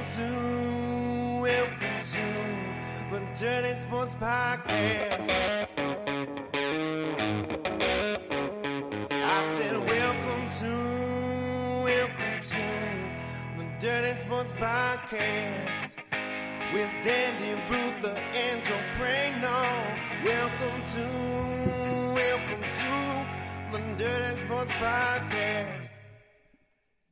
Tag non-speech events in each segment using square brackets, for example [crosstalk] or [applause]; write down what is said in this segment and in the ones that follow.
Welcome to, welcome to the Dirty Sports Podcast. I said, welcome to, welcome to the Dirty Sports Podcast with Andy Ruther and Joe Prano. Welcome to, welcome to the Dirty Sports Podcast.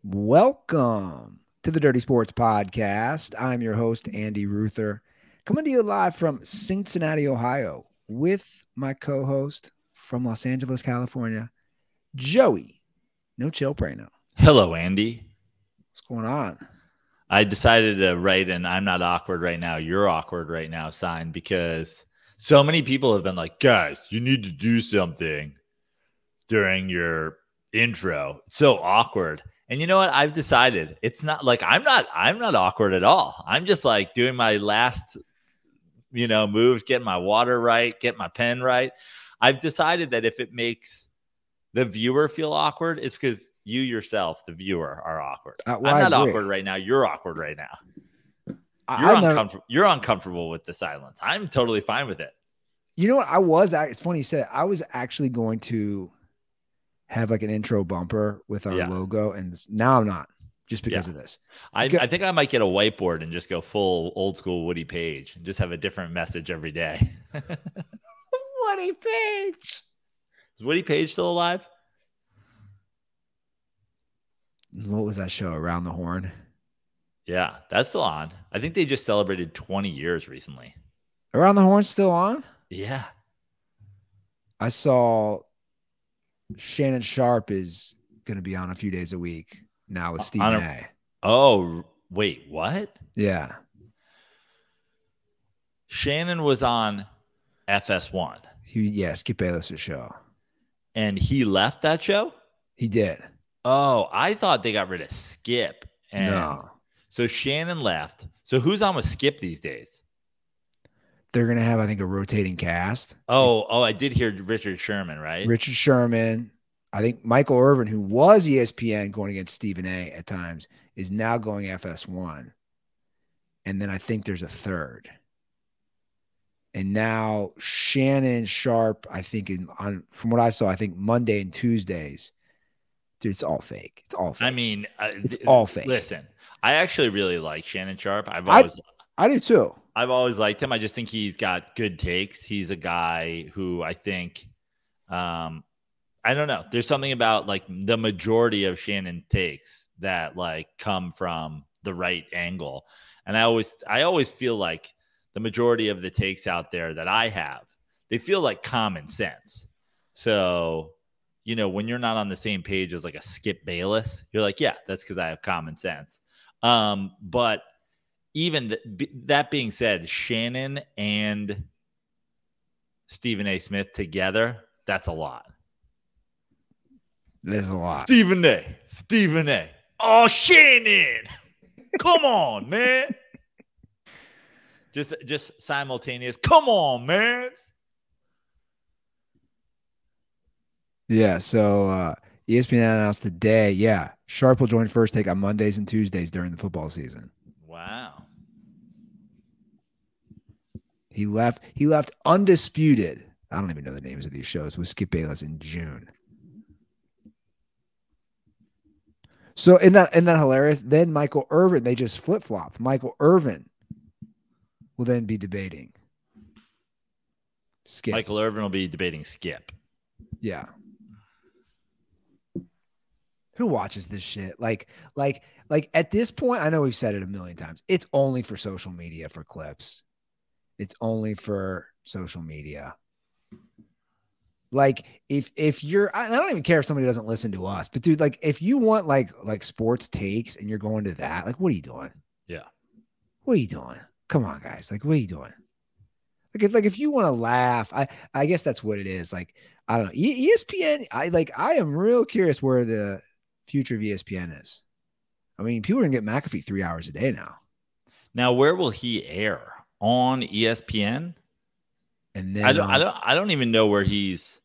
Welcome to the Dirty Sports Podcast. I'm your host, Andy Ruther, coming to you live from Cincinnati, Ohio, with my co host from Los Angeles, California, Joey No Chill Prano. Hello, Andy. What's going on? I decided to write an I'm not awkward right now, you're awkward right now sign because so many people have been like, guys, you need to do something during your intro. It's so awkward. And you know what? I've decided it's not like I'm not I'm not awkward at all. I'm just like doing my last you know moves, getting my water right, get my pen right. I've decided that if it makes the viewer feel awkward, it's because you yourself, the viewer, are awkward. Uh, well, I'm not awkward right now. You're awkward right now. You're I never- uncomfortable. You're uncomfortable with the silence. I'm totally fine with it. You know what? I was. It's funny you said. it. I was actually going to have like an intro bumper with our Yeah. logo, and now I'm not, just because Yeah. of this. I. I think I might get a whiteboard and just go full old school Woody Paige and just have a different message every day. [laughs] Woody Paige. Is Woody Paige still alive? What was that show? Around the Horn. Yeah, that's still on. I think they just celebrated 20 years recently. Around the Horn still on? Yeah. I saw Shannon Sharpe is going to be on a few days a week now with Stephen a- A. Oh, wait, what? Yeah. Shannon was on FS1 He, yeah, Skip Bayless's show. and he left that show? He did. Oh, I thought they got rid of Skip. And no. so Shannon left. So who's on with Skip these days? They're going to have, I think, a rotating cast. Oh, oh, I did hear Richard Sherman, right? Richard Sherman. I think Michael Irvin, who was ESPN going against Stephen A at times, is now going FS1. And then I think there's a third. And now Shannon Sharpe, I think in on from what I saw, I think Monday and Tuesdays, dude, it's all fake. It's all fake. I mean, uh, It's all fake. Listen, I actually really like Shannon Sharpe. I've I- always I do too. I've always liked him. I just think he's got good takes. He's a guy who I think um I don't know. There's something about like the majority of Shannon takes that like come from the right angle. And I always I always feel like the majority of the takes out there that I have, they feel like common sense. So, you know, when you're not on the same page as like a Skip Bayless, you're like, yeah, that's because I have common sense. Um, but even th- b- that being said, Shannon and Stephen A. Smith together, that's a lot. There's a lot. Stephen A. Stephen A. Oh, Shannon. Come on, man. Just just simultaneous. Come on, man. Yeah. So uh ESPN announced today, yeah, Sharpe will join first take on Mondays and Tuesdays during the football season. Wow. He left. He left undisputed. I don't even know the names of these shows with Skip Bayless in June. So in that in that hilarious, then Michael Irvin, they just flip flopped. Michael Irvin will then be debating. Skip. Michael Irvin will be debating Skip. Yeah. Who watches this shit? Like, like, like at this point, I know we've said it a million times. It's only for social media for clips. It's only for social media. Like, if if you're, I I don't even care if somebody doesn't listen to us, but dude, like, if you want like like sports takes and you're going to that, like, what are you doing? Yeah. What are you doing? Come on, guys. Like, what are you doing? Like, if like if you want to laugh, I I guess that's what it is. Like, I don't know. ESPN, I like I am real curious where the future of ESPN is. I mean, people are gonna get McAfee three hours a day now. Now, where will he air on ESPN? And then I don't, I um, don't, I don't even know where he's.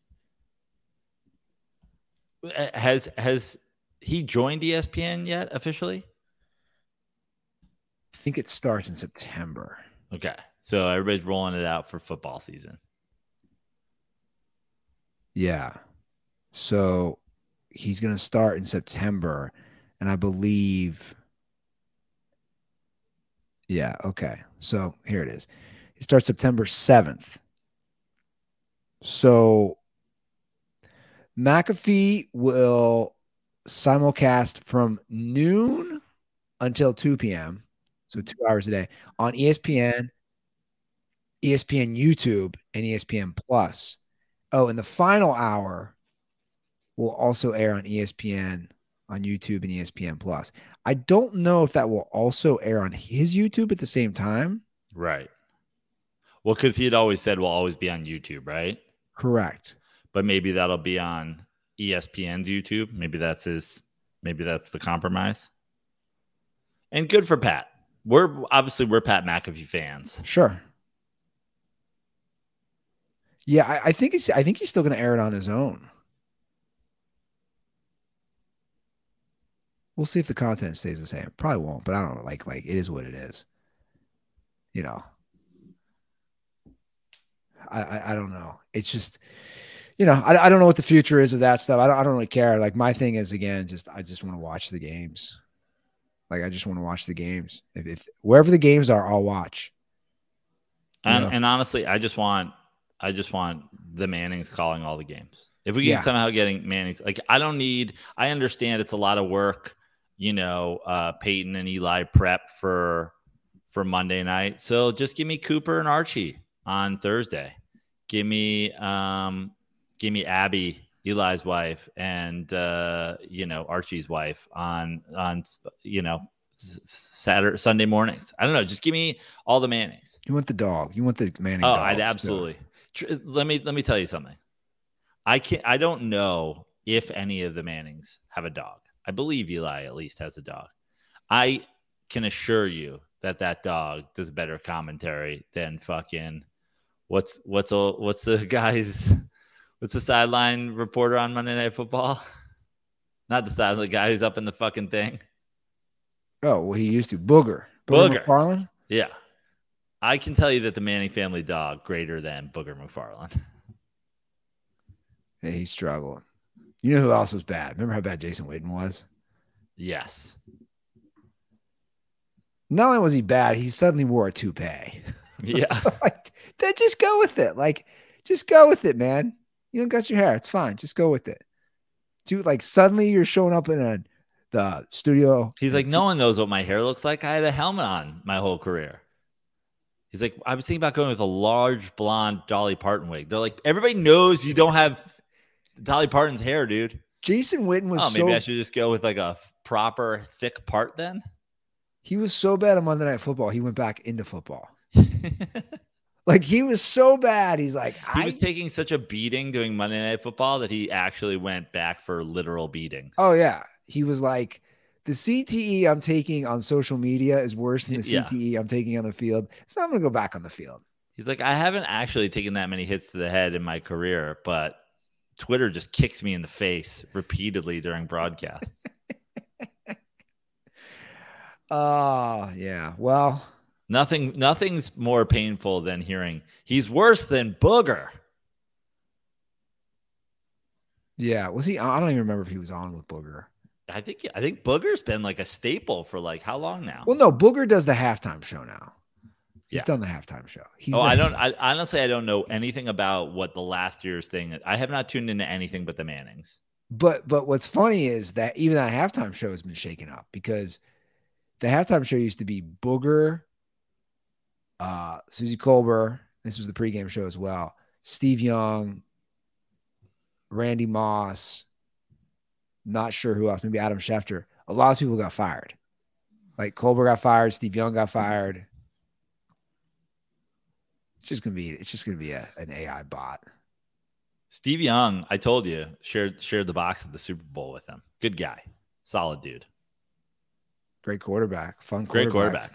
Has has he joined ESPN yet officially? I think it starts in September. Okay. So everybody's rolling it out for football season. Yeah. So he's going to start in September. And I believe, yeah, okay. So here it is. He starts September 7th. So McAfee will simulcast from noon until 2 p.m. So two hours a day on ESPN, ESPN YouTube, and ESPN Plus. Oh, and the final hour will also air on ESPN, on YouTube, and ESPN Plus. I don't know if that will also air on his YouTube at the same time. Right. Well, because he had always said we'll always be on YouTube, right? Correct. But maybe that'll be on ESPN's YouTube. Maybe that's his. Maybe that's the compromise. And good for Pat. We're obviously we're Pat McAfee fans. Sure. Yeah, I, I think it's. I think he's still going to air it on his own. We'll see if the content stays the same. Probably won't, but I don't. Like, like it is what it is. You know. I, I, I don't know. It's just, you know, I, I don't know what the future is of that stuff. I don't I don't really care. Like my thing is again, just I just want to watch the games. Like I just want to watch the games. If, if wherever the games are, I'll watch. And, and honestly, I just want I just want the Mannings calling all the games. If we can Yeah. somehow getting Mannings, like I don't need. I understand it's a lot of work. You know, uh, Peyton and Eli prep for for Monday night. So just give me Cooper and Archie on Thursday. Give me um, give me Abby, Eli's wife, and uh, you know Archie's wife on on you know Saturday Sunday mornings. I don't know. Just give me all the Mannings. You want the dog. You want the Manning. Oh, I'd absolutely. Tr- Let me let me tell you something. I can't. I don't know if any of the Mannings have a dog. I believe Eli at least has a dog. I can assure you that that dog does better commentary than fucking what's what's what's the guy's [laughs] what's the sideline reporter on Monday Night Football? [laughs] Not the side the guy who's up in the fucking thing. Oh, well, he used to Booger. Booger, Booger. McFarland. Yeah. I can tell you that the Manning family dog greater than Booger McFarland. Yeah, he struggled. You know who else was bad? Remember how bad Jason Witten was? Yes. Not only was he bad, he suddenly wore a toupee. [laughs] Yeah. like, then just go with it. Like, just go with it, man. You don't got your hair. It's fine. Just go with it. Dude, like suddenly you're showing up in a the studio. He's like, no one knows what my hair looks like. I had a helmet on my whole career. He's like, I was thinking about going with a large blonde Dolly Parton wig. They're like, everybody knows you don't have Dolly Parton's hair, dude. Jason Witten was Oh, maybe so I should just go with like a proper thick part then. he was so bad on Monday Night Football. He went back into football. [laughs] Like he was so bad. He's like, he I was taking such a beating doing Monday Night Football that he actually went back for literal beatings. Oh yeah, he was like, the CTE I'm taking on social media is worse than the Yeah. CTE I'm taking on the field. So I'm gonna go back on the field. He's like, I haven't actually taken that many hits to the head in my career, but Twitter just kicks me in the face repeatedly during broadcasts. Oh [laughs] yeah. Well, Nothing, nothing's more painful than hearing he's worse than Booger. yeah. Was he? I don't even remember if he was on with Booger. I think, I think Booger's been like a staple for like how long now? Well, no, Booger does the halftime show now. He's Yeah. done the halftime show. He's oh, I don't. I honestly, I don't know anything about what the last year's thing. I have not tuned into anything but the Mannings. But but what's funny is that even that halftime show has been shaken up because the halftime show used to be Booger, uh, Suzy Kolber. This was the pregame show as well. Steve Young, Randy Moss. Not sure who else. Maybe Adam Schefter. A lot of people got fired. Like Kolber got fired. Steve Young got fired. It's just gonna be. It's just gonna be a, an AI bot. Steve Young, I told you, shared shared the box at the Super Bowl with him. Good guy, solid dude, Great quarterback. Fun. great quarterback,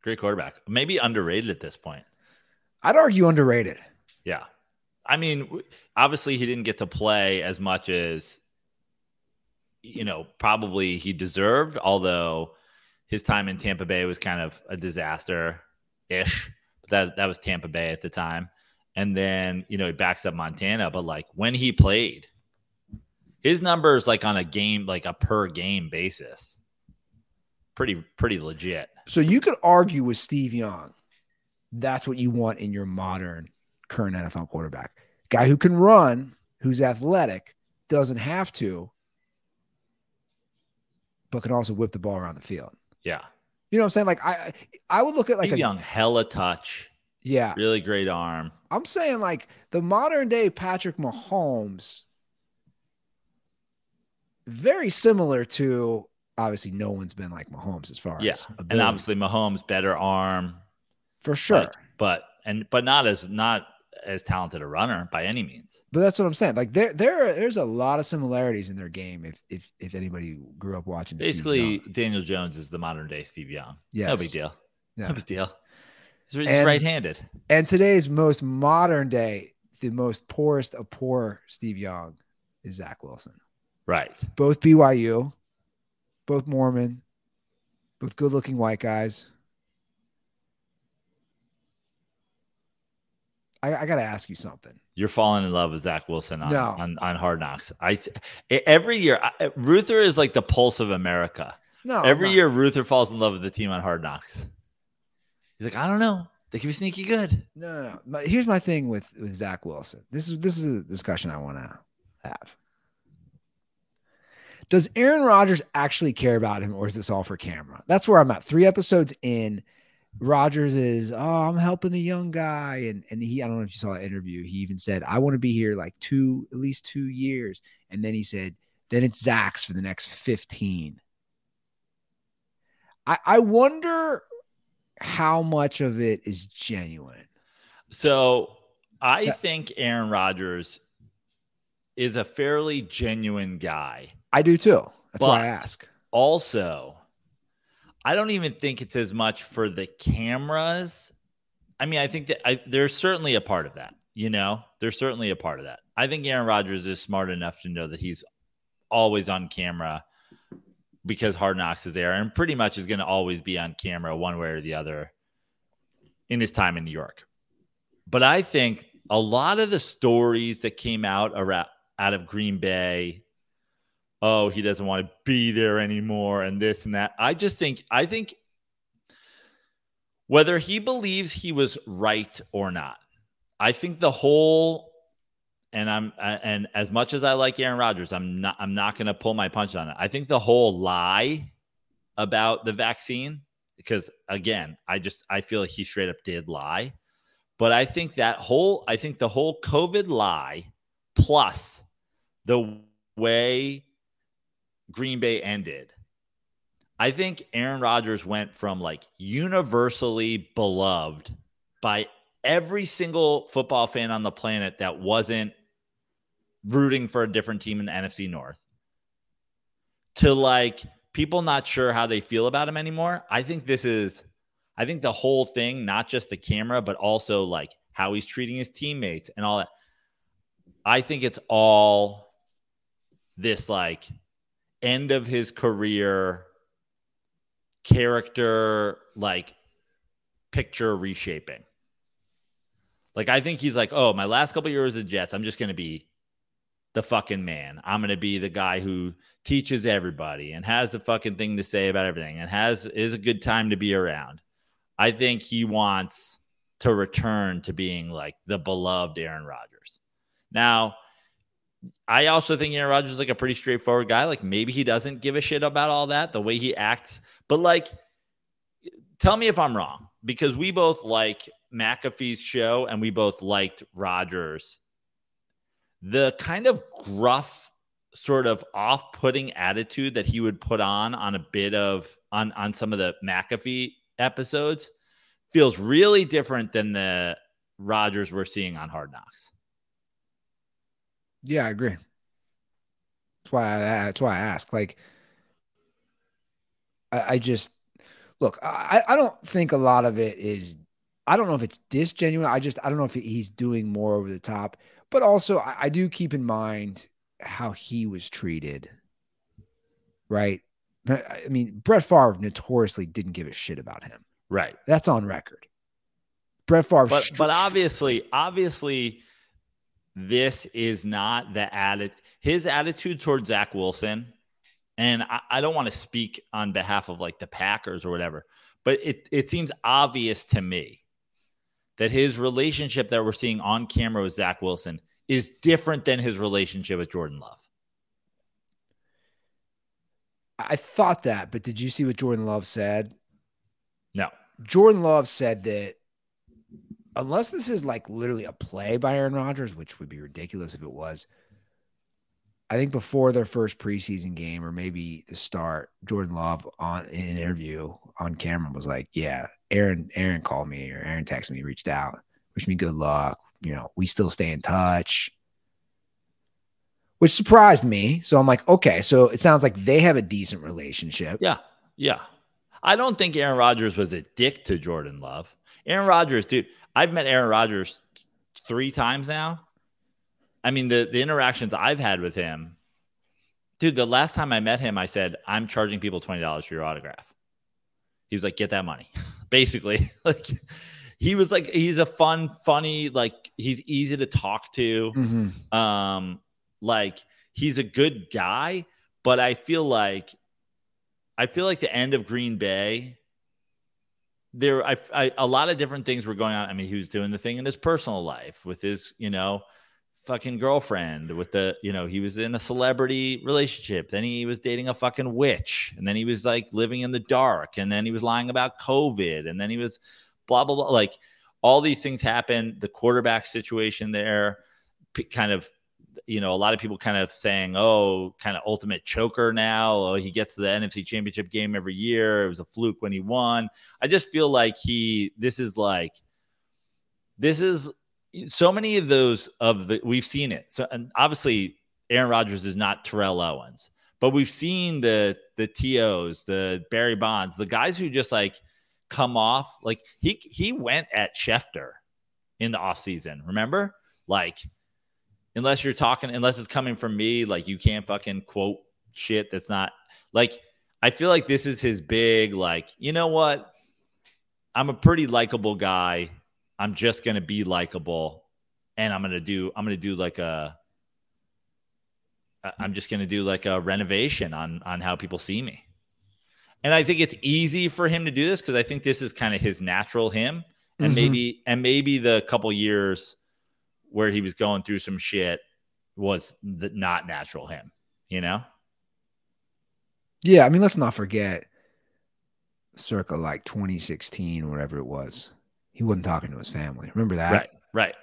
great quarterback. Maybe underrated at this point. I'd argue underrated. Yeah, I mean, obviously he didn't get to play as much as you know probably he deserved. Although his time in Tampa Bay was kind of a disaster ish. But that that was Tampa Bay at the time. And then, you know, he backs up Montana, but like when he played, his numbers like on a game, like a per game basis, pretty pretty legit. So you could argue with Steve Young. That's what you want in your modern current NFL quarterback. Guy who can run, who's athletic, doesn't have to, but can also whip the ball around the field. Yeah. You know what I'm saying? Like I I would look at like Steve a Young, hella touch, yeah. really great arm. I'm saying like the modern day Patrick Mahomes, very similar to obviously no one's been like Mahomes as far Yeah. as And obviously Mahomes better arm, for sure. like, but and but not as not as talented a runner by any means. But that's what I'm saying. Like there, there, there's a lot of similarities in their game. If if if anybody grew up watching, Steve Basically. Daniel Jones is the modern day Steve Young. Yeah, No big deal. Yeah. No big deal. He's, he's And- right-handed. And today's most modern day, the most poorest of poor Steve Young is Zach Wilson. Right. Both BYU, both Mormon, both good-looking white guys. I, I got to ask you something. You're falling in love with Zach Wilson on No. on, on Hard Knocks. I every year I- Ruther is like the pulse of America. No, every year Ruther falls in love with the team on Hard Knocks. He's like, I don't know. They could be sneaky good. No, no, no. Here's my thing with with Zach Wilson. This is this is a discussion I want to have. Does Aaron Rodgers actually care about him, or is this all for camera? That's where I'm at. Three episodes in, Rodgers is, oh, I'm helping the young guy, and and he, I don't know if you saw that interview. He even said, I want to be here like two, at least two years, and then he said, then it's Zach's for the next 15. I I wonder how much of it is genuine. So I Yeah. think Aaron Rodgers is a fairly genuine guy. I do too. That's why I ask. Also, I don't even think it's as much for the cameras. I mean, I think that I, there's certainly a part of that. You know, there's certainly a part of that. I think Aaron Rodgers is smart enough to know that he's always on camera because Hard Knocks is there and pretty much is going to always be on camera one way or the other in his time in New York. But I think a lot of the stories that came out around, out of Green Bay, oh, he doesn't want to be there anymore and this and that. I just think, I think whether he believes he was right or not, I think the whole and I'm uh, and as much as I like Aaron Rodgers, I'm not I'm not going to pull my punch on it. I think the whole lie about the vaccine because again, I just I feel like he straight up did lie. But I think that whole I think the whole COVID lie plus the way Green Bay ended. I think Aaron Rodgers went from like universally beloved by every single football fan on the planet that wasn't rooting for a different team in the NFC North to like people not sure how they feel about him anymore. I think this is, I think the whole thing, not just the camera, but also like how he's treating his teammates and all that. I think it's all this like end of his career character, like picture reshaping. Like I think he's like, oh, my last couple years of Jets, I'm just gonna be the fucking man. I'm gonna be the guy who teaches everybody and has a fucking thing to say about everything and has is a good time to be around. I think he wants to return to being like the beloved Aaron Rodgers. Now, I also think Aaron Rodgers is like a pretty straightforward guy. Like maybe he doesn't give a shit about all that, the way he acts. But like, tell me if I'm wrong, because we both like McAfee's show and we both liked Rodgers. The kind of gruff, sort of off-putting attitude that he would put on on a bit of on on some of the McAfee episodes feels really different than the Rodgers we're seeing on Hard Knocks. Yeah, I agree. That's why I that's why I ask. Like, I, I just look. I I don't think a lot of it is. I don't know if it's disgenuine. I just I don't know if he's doing more over the top. But also, I, I do keep in mind how he was treated. Right. [laughs] I mean, Brett Favre notoriously didn't give a shit about him. Right. That's on record. Brett Favre, But but obviously, obviously, this is not the attitude. His attitude towards Zach Wilson, and I, I don't want to speak on behalf of like the Packers or whatever, but it it seems obvious to me that his relationship that we're seeing on camera with Zach Wilson is different than his relationship with Jordan Love. I thought that, but did you see what Jordan Love said? No. Jordan Love said that unless this is like literally a play by Aaron Rodgers, which would be ridiculous if it was, I think before their first preseason game or maybe the start, Jordan Love on in an interview on camera was like, "Yeah, Aaron, Aaron called me or Aaron texted me, reached out, wished me good luck. You know, we still stay in touch." Which surprised me. So I'm like, okay, so it sounds like they have a decent relationship. Yeah. Yeah. I don't think Aaron Rodgers was a dick to Jordan Love. Aaron Rodgers, dude, I've met Aaron Rodgers three times now. I mean, the, the interactions I've had with him, dude, the last time I met him, I said, I'm charging people $20 for your autograph. He was like, get that money. [laughs] Basically, [laughs] like he was like, he's a fun, funny, like he's easy to talk to. Mhm. Um, like he's a good guy, but I feel like I feel like the end of Green Bay. There, I, I, a lot of different things were going on. I mean, he was doing the thing in his personal life with his, you know, fucking girlfriend. With the, you know, he was in a celebrity relationship. Then he was dating a fucking witch, and then he was like living in the dark, and then he was lying about COVID, and then he was blah blah blah. Like all these things happened. The quarterback situation there, p- kind of you know, a lot of people kind of saying, oh, kind of ultimate choker now. Oh, he gets to the NFC championship game every year. It was a fluke when he won. I just feel like he, this is like, this is so many of those of the, we've seen it. So, and obviously, Aaron Rodgers is not Terrell Owens, but we've seen the, the TOs, the Barry Bonds, the guys who just like come off. Like he, he went at Schefter in the offseason. Remember? Like, unless you're talking, unless it's coming from me, like you can't fucking quote shit that's not like I feel like this is his big, like, you know what? I'm a pretty likable guy. I'm just gonna be likable. And I'm gonna do, I'm gonna do like a. I'm just gonna do like a renovation on on how people see me. And I think it's easy for him to do this because I think this is kind of his natural him. And Mhm. maybe and maybe the couple years where he was going through some shit was the, not natural him, you know? Yeah, I mean, let's not forget circa like 2016, whatever it was. He wasn't talking to his family. Remember that? Right, right.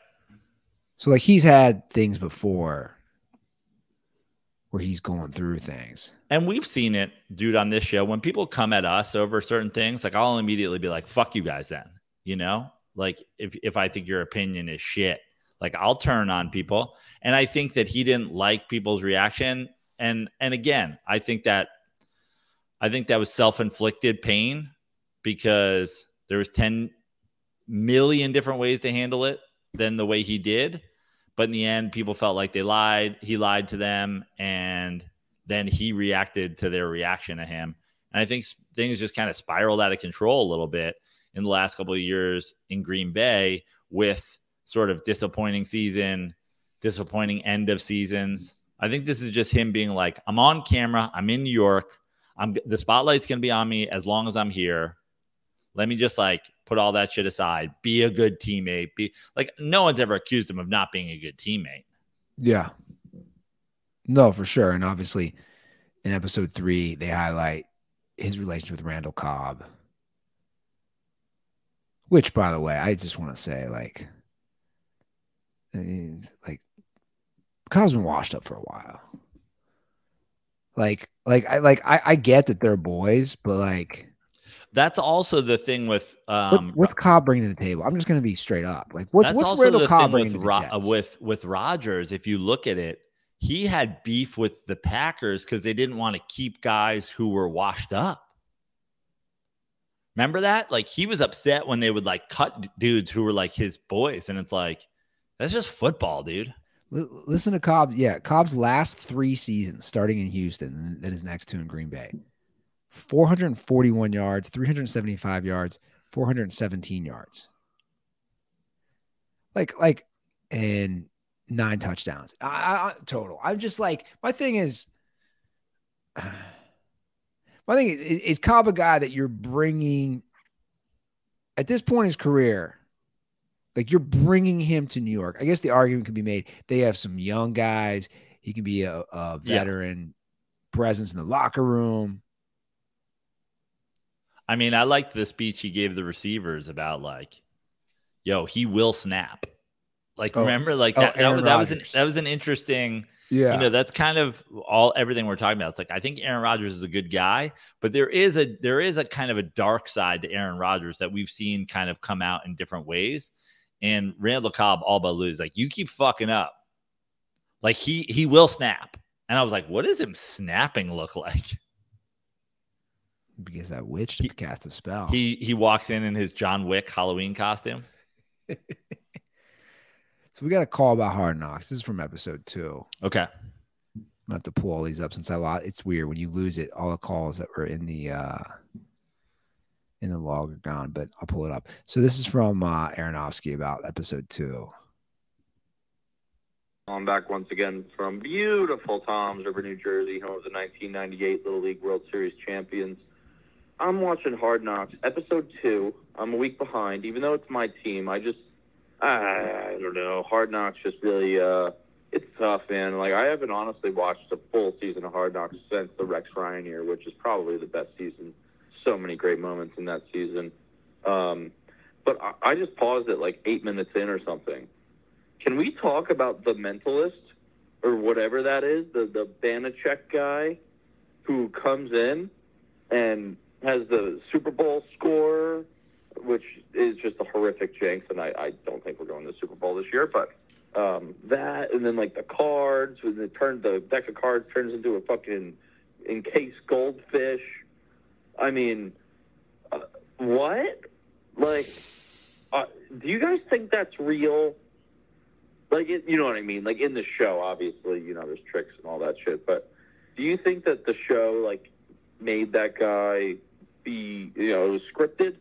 So like he's had things before where he's going through things. And we've seen it, dude, on this show. When people come at us over certain things, like I'll immediately be like, fuck you guys then. You know? Like if if I think your opinion is shit, like I'll turn on people. And I think that he didn't like people's reaction. And and again, I think that I think that was self-inflicted pain because there was 10 million different ways to handle it than the way he did. But in the end, people felt like they lied. He lied to them, and then he reacted to their reaction to him. And I think things just kind of spiraled out of control a little bit in the last couple of years in Green Bay with sort of disappointing season, disappointing end of seasons. I think this is just him being like, I'm on camera, I'm in New York, I'm the spotlight's gonna be on me as long as I'm here. Let me just like put all that shit aside, be a good teammate. Be like no one's ever accused him of not being a good teammate. Yeah. No, for sure. And obviously in episode three, they highlight his relationship with Randall Cobb. Which, by the way, I just want to say, like, like Cobb's been washed up for a while. Like, like I like I, I get that they're boys, but like That's also the thing with what, um what's Cobb bringing to the table? I'm just gonna be straight up. Like, what, what's also Randall the Cobb bringing with to the Ro- uh, with with Rodgers. If you look at it, he had beef with the Packers because they didn't want to keep guys who were washed up. Remember that? Like he was upset when they would like cut dudes who were like his boys, and it's like that's just football, dude. Listen to Cobb. Yeah, Cobb's last three seasons, starting in Houston, and then his next two in Green Bay. 441 yards, 375 yards, 417 yards. Like, like, and nine touchdowns I, I, total. I'm just like, my thing is, [sighs] my thing is, is, is Cobb a guy that you're bringing at this point in his career? Like you're bringing him to New York. I guess the argument could be made. They have some young guys. He can be a, a veteran yeah. presence in the locker room. I mean, I liked the speech he gave the receivers about like, yo, he will snap. Like, oh. remember, like oh, that, that, that was an that was an interesting. Yeah, you know, that's kind of all everything we're talking about. It's like I think Aaron Rodgers is a good guy, but there is a there is a kind of a dark side to Aaron Rodgers that we've seen kind of come out in different ways. And Randall Cobb all but lose. Like you keep fucking up. Like he he will snap. And I was like, what does him snapping look like? Because that witch to he, cast a spell. He he walks in in his John Wick Halloween costume. [laughs] so we got a call about hard knocks. This is from episode two. Okay. I'm gonna have to pull all these up since I lost. It's weird when you lose it. All the calls that were in the uh in the log are gone, but I'll pull it up. So this is from uh, Aronofsky about episode two. I'm back once again from beautiful Toms River, New Jersey, home of the 1998 Little League World Series champions. I'm watching Hard Knocks, episode two. I'm a week behind, even though it's my team. I just, I don't know. Hard Knocks just really, uh, it's tough, man. Like I haven't honestly watched a full season of Hard Knocks since the Rex Ryan year, which is probably the best season so many great moments in that season. Um, but I, I just paused it like eight minutes in or something. Can we talk about the mentalist or whatever that is, the the Banachek guy who comes in and has the Super Bowl score, which is just a horrific jinx, and I, I don't think we're going to the Super Bowl this year, but um, that and then like the cards, when it turned the deck of cards turns into a fucking encased goldfish I mean, uh, what? Like, uh, do you guys think that's real? Like, it, you know what I mean? Like in the show, obviously, you know, there's tricks and all that shit. But do you think that the show like made that guy be, you know, it was scripted,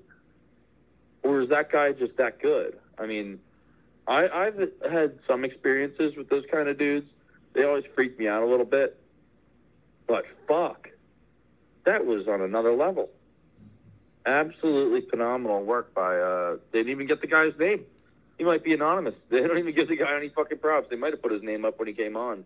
or is that guy just that good? I mean, I, I've had some experiences with those kind of dudes. They always freak me out a little bit. But fuck, that was on another level. Absolutely phenomenal work by. Uh, they didn't even get the guy's name. He might be anonymous. [laughs] They don't even give the guy any fucking props. They might have put his name up when he came on.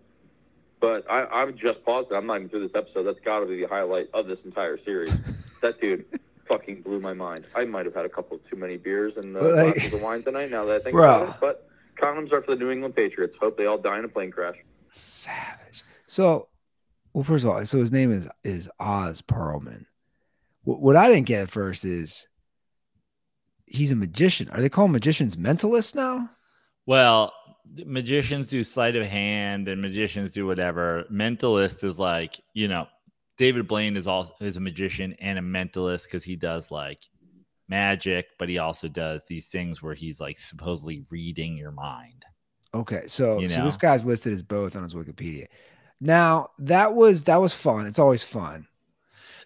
But I, I'm just positive. I'm not even through this episode. That's got to be the highlight of this entire series. [laughs] that dude fucking blew my mind. I might have had a couple too many beers and uh, like, glasses of wine tonight. Now that I think bro. about it, but condoms are for the New England Patriots. Hope they all die in a plane crash. Savage. So well, first of all, so his name is is Oz Pearlman. What, what I didn't get at first is he's a magician. Are they calling magicians mentalists now? Well, magicians do sleight of hand and magicians do whatever. Mentalist is like, you know, David Blaine is also is a magician and a mentalist because he does like magic, but he also does these things where he's like supposedly reading your mind. Okay, so you know? so this guy's listed as both on his Wikipedia. Now that was that was fun. It's always fun.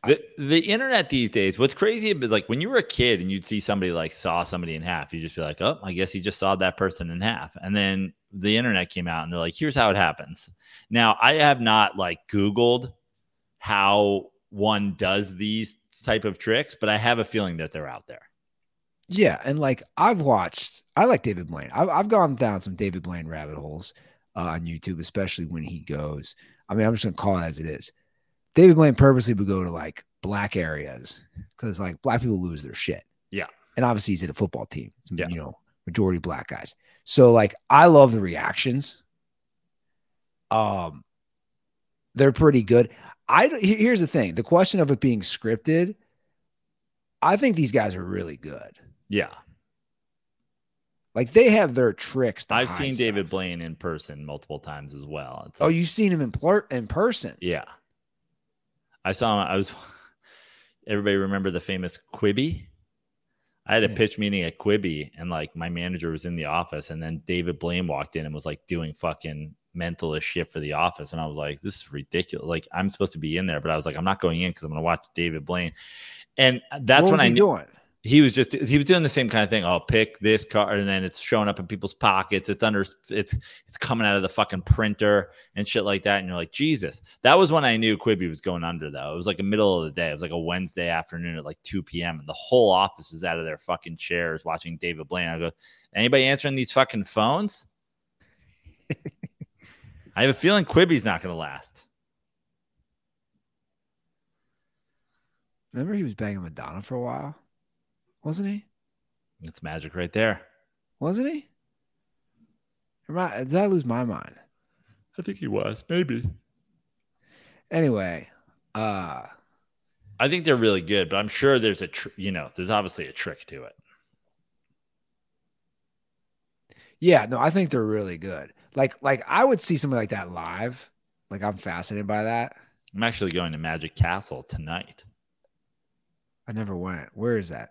The the internet these days, what's crazy is like when you were a kid and you'd see somebody like saw somebody in half, you'd just be like, oh, I guess he just saw that person in half. And then the internet came out and they're like, here's how it happens. Now I have not like Googled how one does these type of tricks, but I have a feeling that they're out there. Yeah, and like I've watched, I like David Blaine. I've, I've gone down some David Blaine rabbit holes uh, on YouTube, especially when he goes. I mean, I'm just gonna call it as it is. David Blaine purposely would go to like black areas because like black people lose their shit. Yeah. And obviously he's at a football team. yeah. You know, majority black guys. So like I love the reactions. Um they're pretty good. I here's the thing. The question of it being scripted, I think these guys are really good. Yeah. Like they have their tricks. I've seen stuff. David Blaine in person multiple times as well. It's oh, like, oh, you've seen him in plur- in person? Yeah, I saw him. I was. [laughs] Everybody remember the famous Quibi? I had a yeah. pitch meeting at Quibi, and like my manager was in the office, and then David Blaine walked in and was like doing fucking mental as shit for the office. And I was like, this is ridiculous. Like I'm supposed to be in there, but I was like, I'm not going in because I'm going to watch David Blaine. And uh, that's what when I knew doing? He was just he was doing the same kind of thing. I'll pick this card, and then it's showing up in people's pockets. It's under it's it's coming out of the fucking printer and shit like that. And you're like, Jesus. That was when I knew Quibi was going under. Though it was like a middle of the day. It was like a Wednesday afternoon at like 2 p.m. and the whole office is out of their fucking chairs watching David Blaine. I go, anybody answering these fucking phones? [laughs] I have a feeling Quibi's not going to last. Remember he was banging Madonna for a while, wasn't he? It's magic right there. Wasn't he? Am I- Did I lose my mind? I think he was maybe. Anyway, uh, I think they're really good, but I'm sure there's a tr- you know there's obviously a trick to it. yeah, no, I think they're really good. Like, like I would see something like that live. Like I'm fascinated by that. I'm actually going to Magic Castle tonight. I never went. Where is that?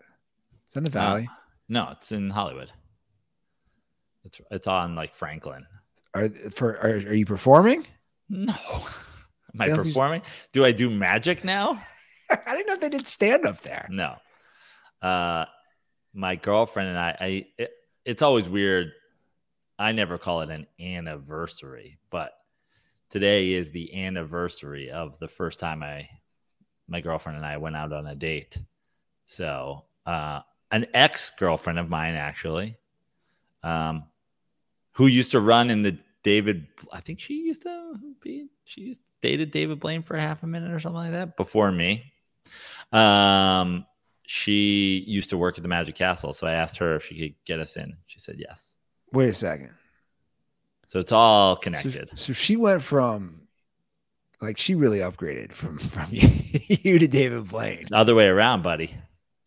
In the valley. No, it's in Hollywood. It's it's on like Franklin. are for are, are you performing? No. [laughs] Am I performing? Do I do magic now? [laughs] I didn't know if they did stand up there. No. Uh my girlfriend and I I it, it's always weird. I never call it an anniversary, but today is the anniversary of the first time I my girlfriend and I went out on a date. So, uh an ex-girlfriend of mine actually um who used to run in the David I think she used to be she dated David Blaine for half a minute or something like that before me. Um she used to work at the Magic Castle, so I asked her if she could get us in. She said yes. Wait a second. So it's all connected. so she went from like she really upgraded from [laughs] from you to David Blaine. The other way around, buddy.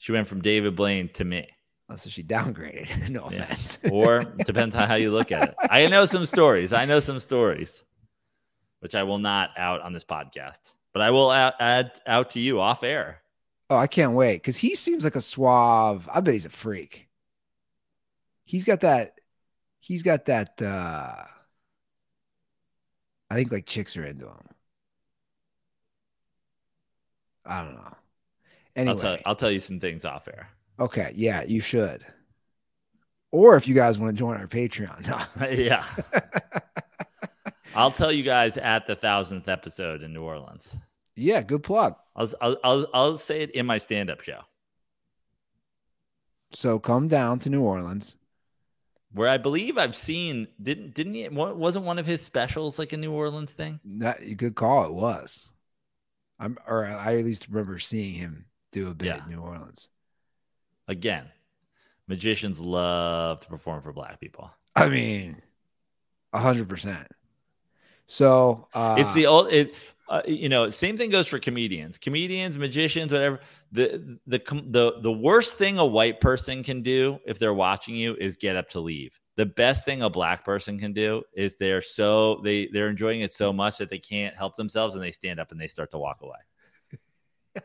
She went from David Blaine to me. Oh, so she downgraded. [laughs] no Yeah. offense. Or [laughs] depends on how you look at it. I know some stories. I know some stories, which I will not out on this podcast, but I will out, add out to you off air. oh, I can't wait because he seems like a suave. I bet he's a freak. He's got that. He's got that. uh I think like chicks are into him. I don't know. Anyway, I'll tell I'll tell you some things off air. okay, yeah, you should. Or if you guys want to join our Patreon, [laughs] no. [laughs] yeah. I'll tell you guys at the thousandth episode in New Orleans. yeah, good plug. I'll I'll I'll, I'll say it in my stand-up show So come down to New Orleans. where I believe I've seen didn't didn't he wasn't one of his specials like a New Orleans thing? That you good call. It was. I'm, or I at least remember seeing him do a bit Yeah. in New Orleans. Again, magicians love to perform for black people. I mean, a hundred percent. So uh, it's the old it uh, you know same thing goes for comedians comedians magicians whatever the the the the worst thing a white person can do if they're watching you is get up to leave the best thing a black person can do is they're so they they're enjoying it so much that they can't help themselves and they stand up and they start to walk away [laughs]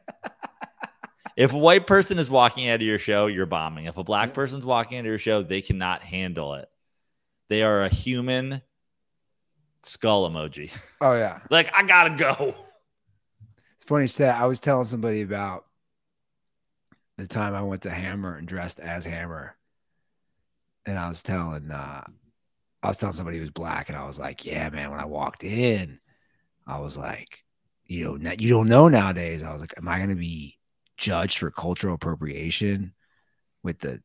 if a white person is walking out of your show you're bombing if a black person's walking out of your show they cannot handle it they are a human skull emoji [laughs] oh yeah, like I gotta go. it's funny. you Said I was telling somebody about the time I went to Hammer and dressed as Hammer, and I was telling uh, I was telling somebody who was black, and I was like, "Yeah, man." When I walked in, I was like, "You know, you don't know nowadays." I was like, "Am I going to be judged for cultural appropriation with the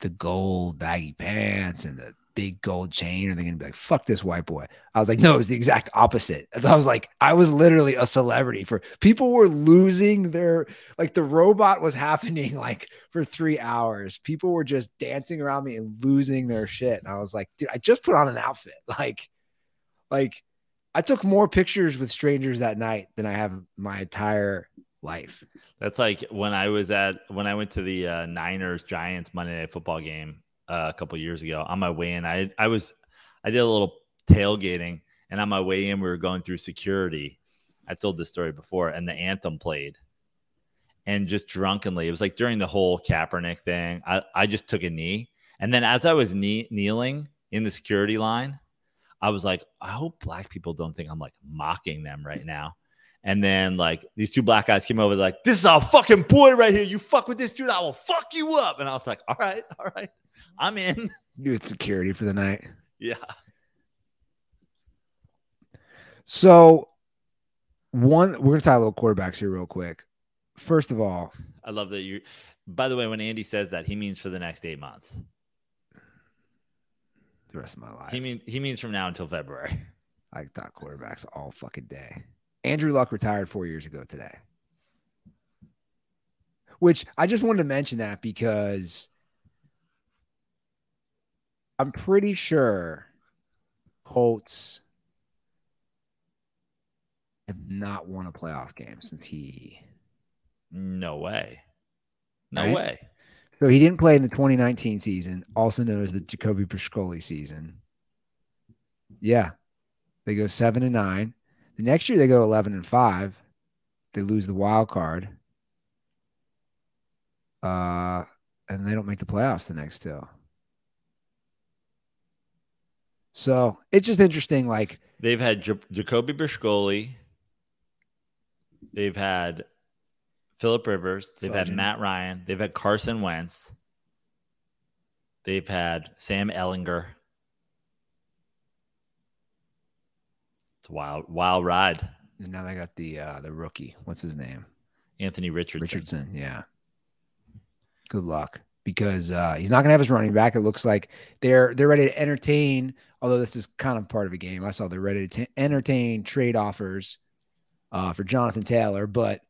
the gold baggy pants and the big gold chain? Are they to be like, fuck this white boy?" I was like, "No, it was the exact opposite." [laughs] I was like, I was literally a celebrity for people were losing their like the robot was happening [laughs] like for three hours. People were just dancing around me and losing their shit. And I was like, dude, I just put on an outfit. [laughs] Like, like I took more pictures with strangers that night than I have my entire life. That's like when I was at when I went to the uh, Niners Giants Monday Night Football game uh, a couple years ago. On my way in, I I was I did a little tailgating, and on my way in, we were going through security. I've told this story before, and the anthem played, and just drunkenly, it was like during the whole Kaepernick thing. I I just took a knee, and then as I was knee, kneeling in the security line, I was like, I hope black people don't think I'm like mocking them right now. And then like these two black guys came over, like, this is our fucking boy right here. You fuck with this dude, I will fuck you up. And I was like, all right, all right, I'm in. [laughs] You had security for the night. Yeah. So one, we're gonna talk a little quarterbacks here real quick. First of all, I love that you by the way, when Andy says that, he means for the next eight months. the rest of my life. He means he means from now until February. I thought quarterbacks all fucking day. Andrew Luck retired four years ago today. Which I just wanted to mention that because I'm pretty sure Colts have not won a playoff game since he. No way. No Right? way. So he didn't play in the 2019 season, also known as the Jacoby Piscoli season. Yeah. They go seven and nine. The next year they go 11 and five. They lose the wild card. Uh, and they don't make the playoffs the next two. So it's just interesting. Like, They've had J- Jacoby Brishkoli. They've had Philip Rivers. They've had Matt Ryan. They've had Carson Wentz. They've had Sam Ehlinger. It's a wild, wild ride. and now they got the uh the rookie. What's his name? Anthony Richardson. Richardson. Yeah. Good luck because uh, he's not going to have his running back. It looks like they're they're ready to entertain. Although this is kind of part of a game, I saw they're ready to t- entertain trade offers uh, for Jonathan Taylor. But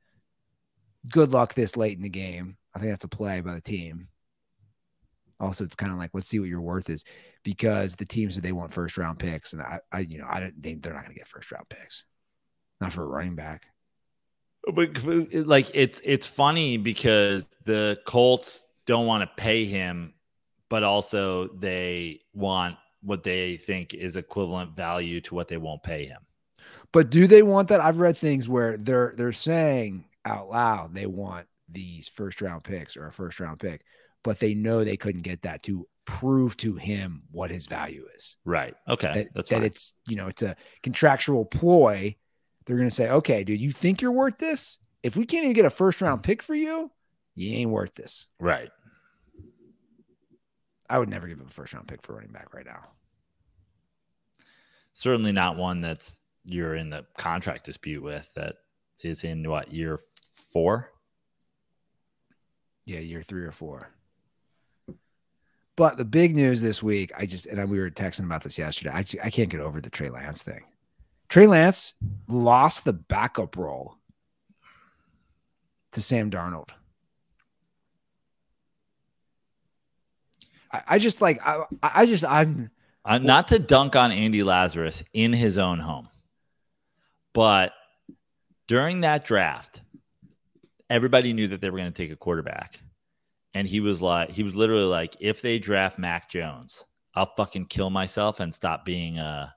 good luck this late in the game. I think that's a play by the team. Also, it's kind of like let's see what your worth is because the teams that they want first round picks, and I, I you know, I don't. They, they're not going to get first round picks, not for a running back. But but, like it's it's funny because the Colts don't want to pay him, but also they want what they think is equivalent value to what they won't pay him. But do they want that? I've read things where they're they're saying out loud they want these first round picks or a first round pick, but they know they couldn't get that to prove to him what his value is. Right. Okay. That, That's that fine. it's you know it's a contractual ploy. They're gonna say, okay, dude, you think you're worth this? If we can't even get a first round pick for you, you ain't worth this. right. I would never give up a first round pick for running back right now. Certainly not one that's you're in the contract dispute with that is in what year four? Yeah, year three or four. But the big news this week, I just and we were texting about this yesterday. I I can't get over the Trey Lance thing. Trey Lance lost the backup role to Sam Darnold. I, I just like I I just I'm Uh, not to dunk on Andy Lazarus in his own home, but during that draft, everybody knew that they were going to take a quarterback. And he was like, he was literally like, if they draft Mac Jones, I'll fucking kill myself and stop being a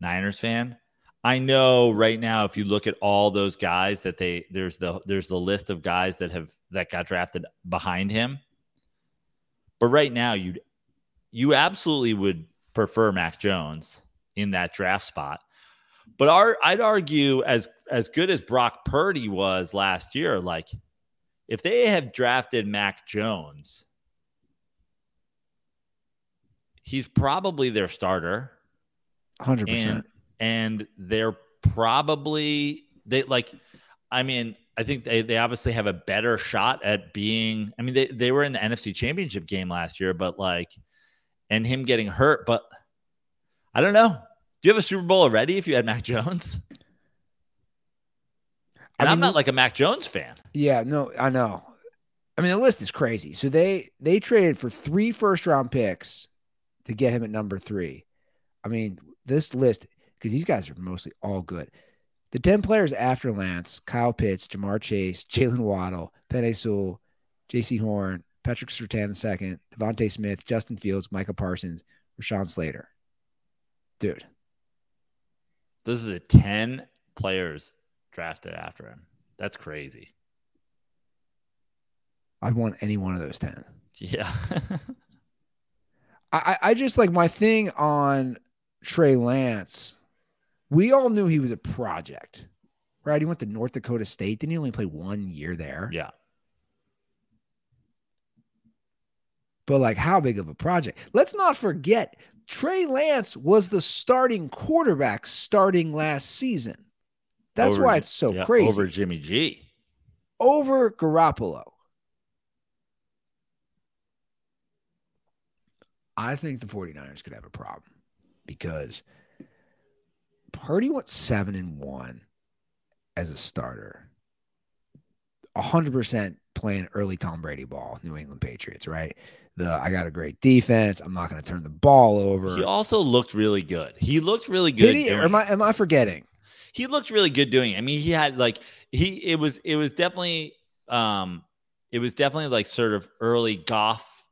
Niners fan. I know right now, if you look at all those guys that they there's the there's the list of guys that have that got drafted behind him. But right now, you you absolutely would prefer Mac Jones in that draft spot. But our, I'd argue as as good as Brock Purdy was last year, like if they have drafted Mac Jones, he's probably their starter. 100%. and they're probably they like i mean i think they, they obviously have a better shot at being i mean they, they were in the nfc championship game last year but like and him getting hurt but i don't know. Do you have a super bowl already if you had mac jones? and I i'm not like a mac jones fan Yeah, no, I know. I mean, the list is crazy. So they they traded for three first round picks to get him at number three. I mean, this list because these guys are mostly all good. The ten players after Lance: Kyle Pitts, Ja'Marr Chase, [laughs] Jaylen Waddle, Penei Sewell, Jaycee Horn, Patrick Surtain II, DeVonta Smith, Justin Fields, Micah Parsons, Rashawn Slater. Dude, this is the 10 players drafted after him that's crazy I'd want any one of those ten. yeah [laughs] I, I I just like my thing on Trey Lance, we all knew he was a project, right? He went to North Dakota State. Didn't he only play one year there? Yeah. But like, how big of a project? Let's not forget Trey Lance was the starting quarterback starting last season. That's Over why it's so yeah, crazy. Over Jimmy G. over Garoppolo. I think the 49ers could have a problem because Purdy went seven and one as a starter. 100% playing early Tom Brady ball, New England Patriots, right? The I got a great defense. I'm not going to turn the ball over. He also looked really good. He looked really Did good. he? Or am. I, am I forgetting? He looked really good doing it. I mean, he had like he it was it was definitely um it was definitely like sort of early Goff,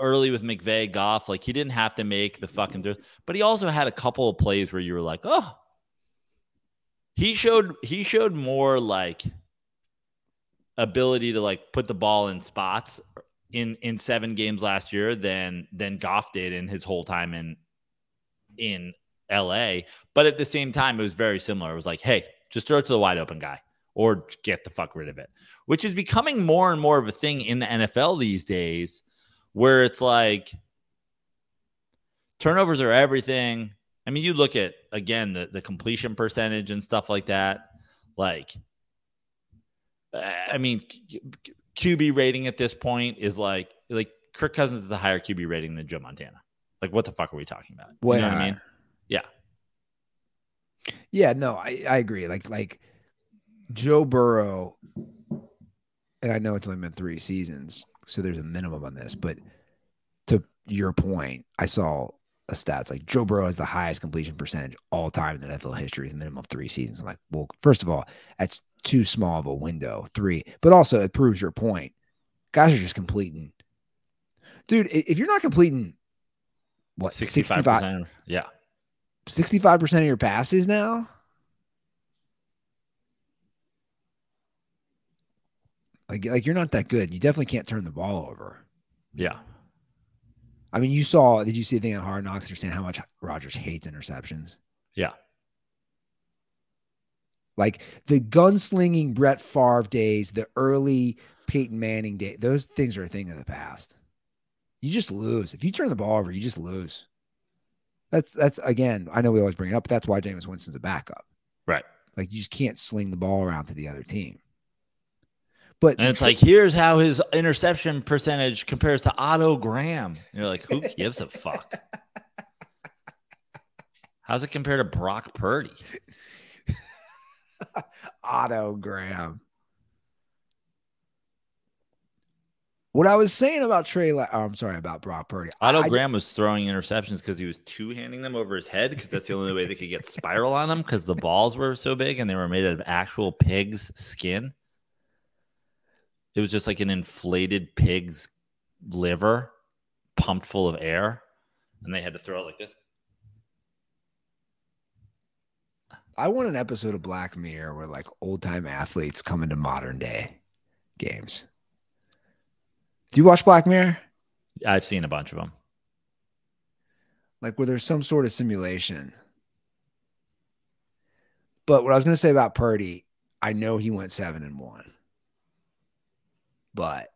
early with McVay Goff. Like he didn't have to make the fucking but he also had a couple of plays where you were like, oh, he showed he showed more like ability to like put the ball in spots in in seven games last year than than Goff did in his whole time in in LA. But at the same time, it was very similar. It was like, hey, just throw it to the wide open guy or get the fuck rid of it, which is becoming more and more of a thing in the NFL these days where it's like turnovers are everything. I mean, you look at again the, the completion percentage and stuff like that. Like, I mean, QB rating at this point is like like Kirk Cousins is a higher QB rating than Joe Montana. Like, what the fuck are we talking about? Way you know what I mean? Yeah. Yeah, no, I, I agree. Like like Joe Burrow, and I know it's only been three seasons, so there's a minimum on this, but to your point, I saw a stats like Joe Burrow has the highest completion percentage all time in the NFL history, the minimum of three seasons. I'm like, well, first of all, that's too small of a window, three, but also it proves your point. Guys are just completing. Dude, if you're not completing what 65 65%. Yeah. 65% of your passes now? Like, like you're not that good. You definitely can't turn the ball over. Yeah. I mean, you saw, did you see a thing on Hard Knocks? They're saying how much Rodgers hates interceptions. Yeah. Like the gunslinging Brett Favre days, the early Peyton Manning day, those things are a thing of the past. You just lose. If you turn the ball over, you just lose. That's that's again, I know we always bring it up, but that's why Jameis Winston's a backup. Right. Like you just can't sling the ball around to the other team. But And it's like, here's how his interception percentage compares to Otto Graham. And you're like, who gives a fuck? How's it compare to Brock Purdy? [laughs] Otto Graham. What I was saying about Trey, La- oh, I'm sorry about Brock Purdy. Otto I- Graham was throwing interceptions because he was two handing them over his head because that's the only way they could get [laughs] spiral on them because the balls were so big and they were made out of actual pig's skin. It was just like an inflated pig's liver pumped full of air, and they had to throw it like this. I want an episode of Black Mirror where like old time athletes come into modern day games. Do you watch Black Mirror? I've seen a bunch of them. Like where there's some sort of simulation. But what I was going to say about Purdy, I know he went seven and one, but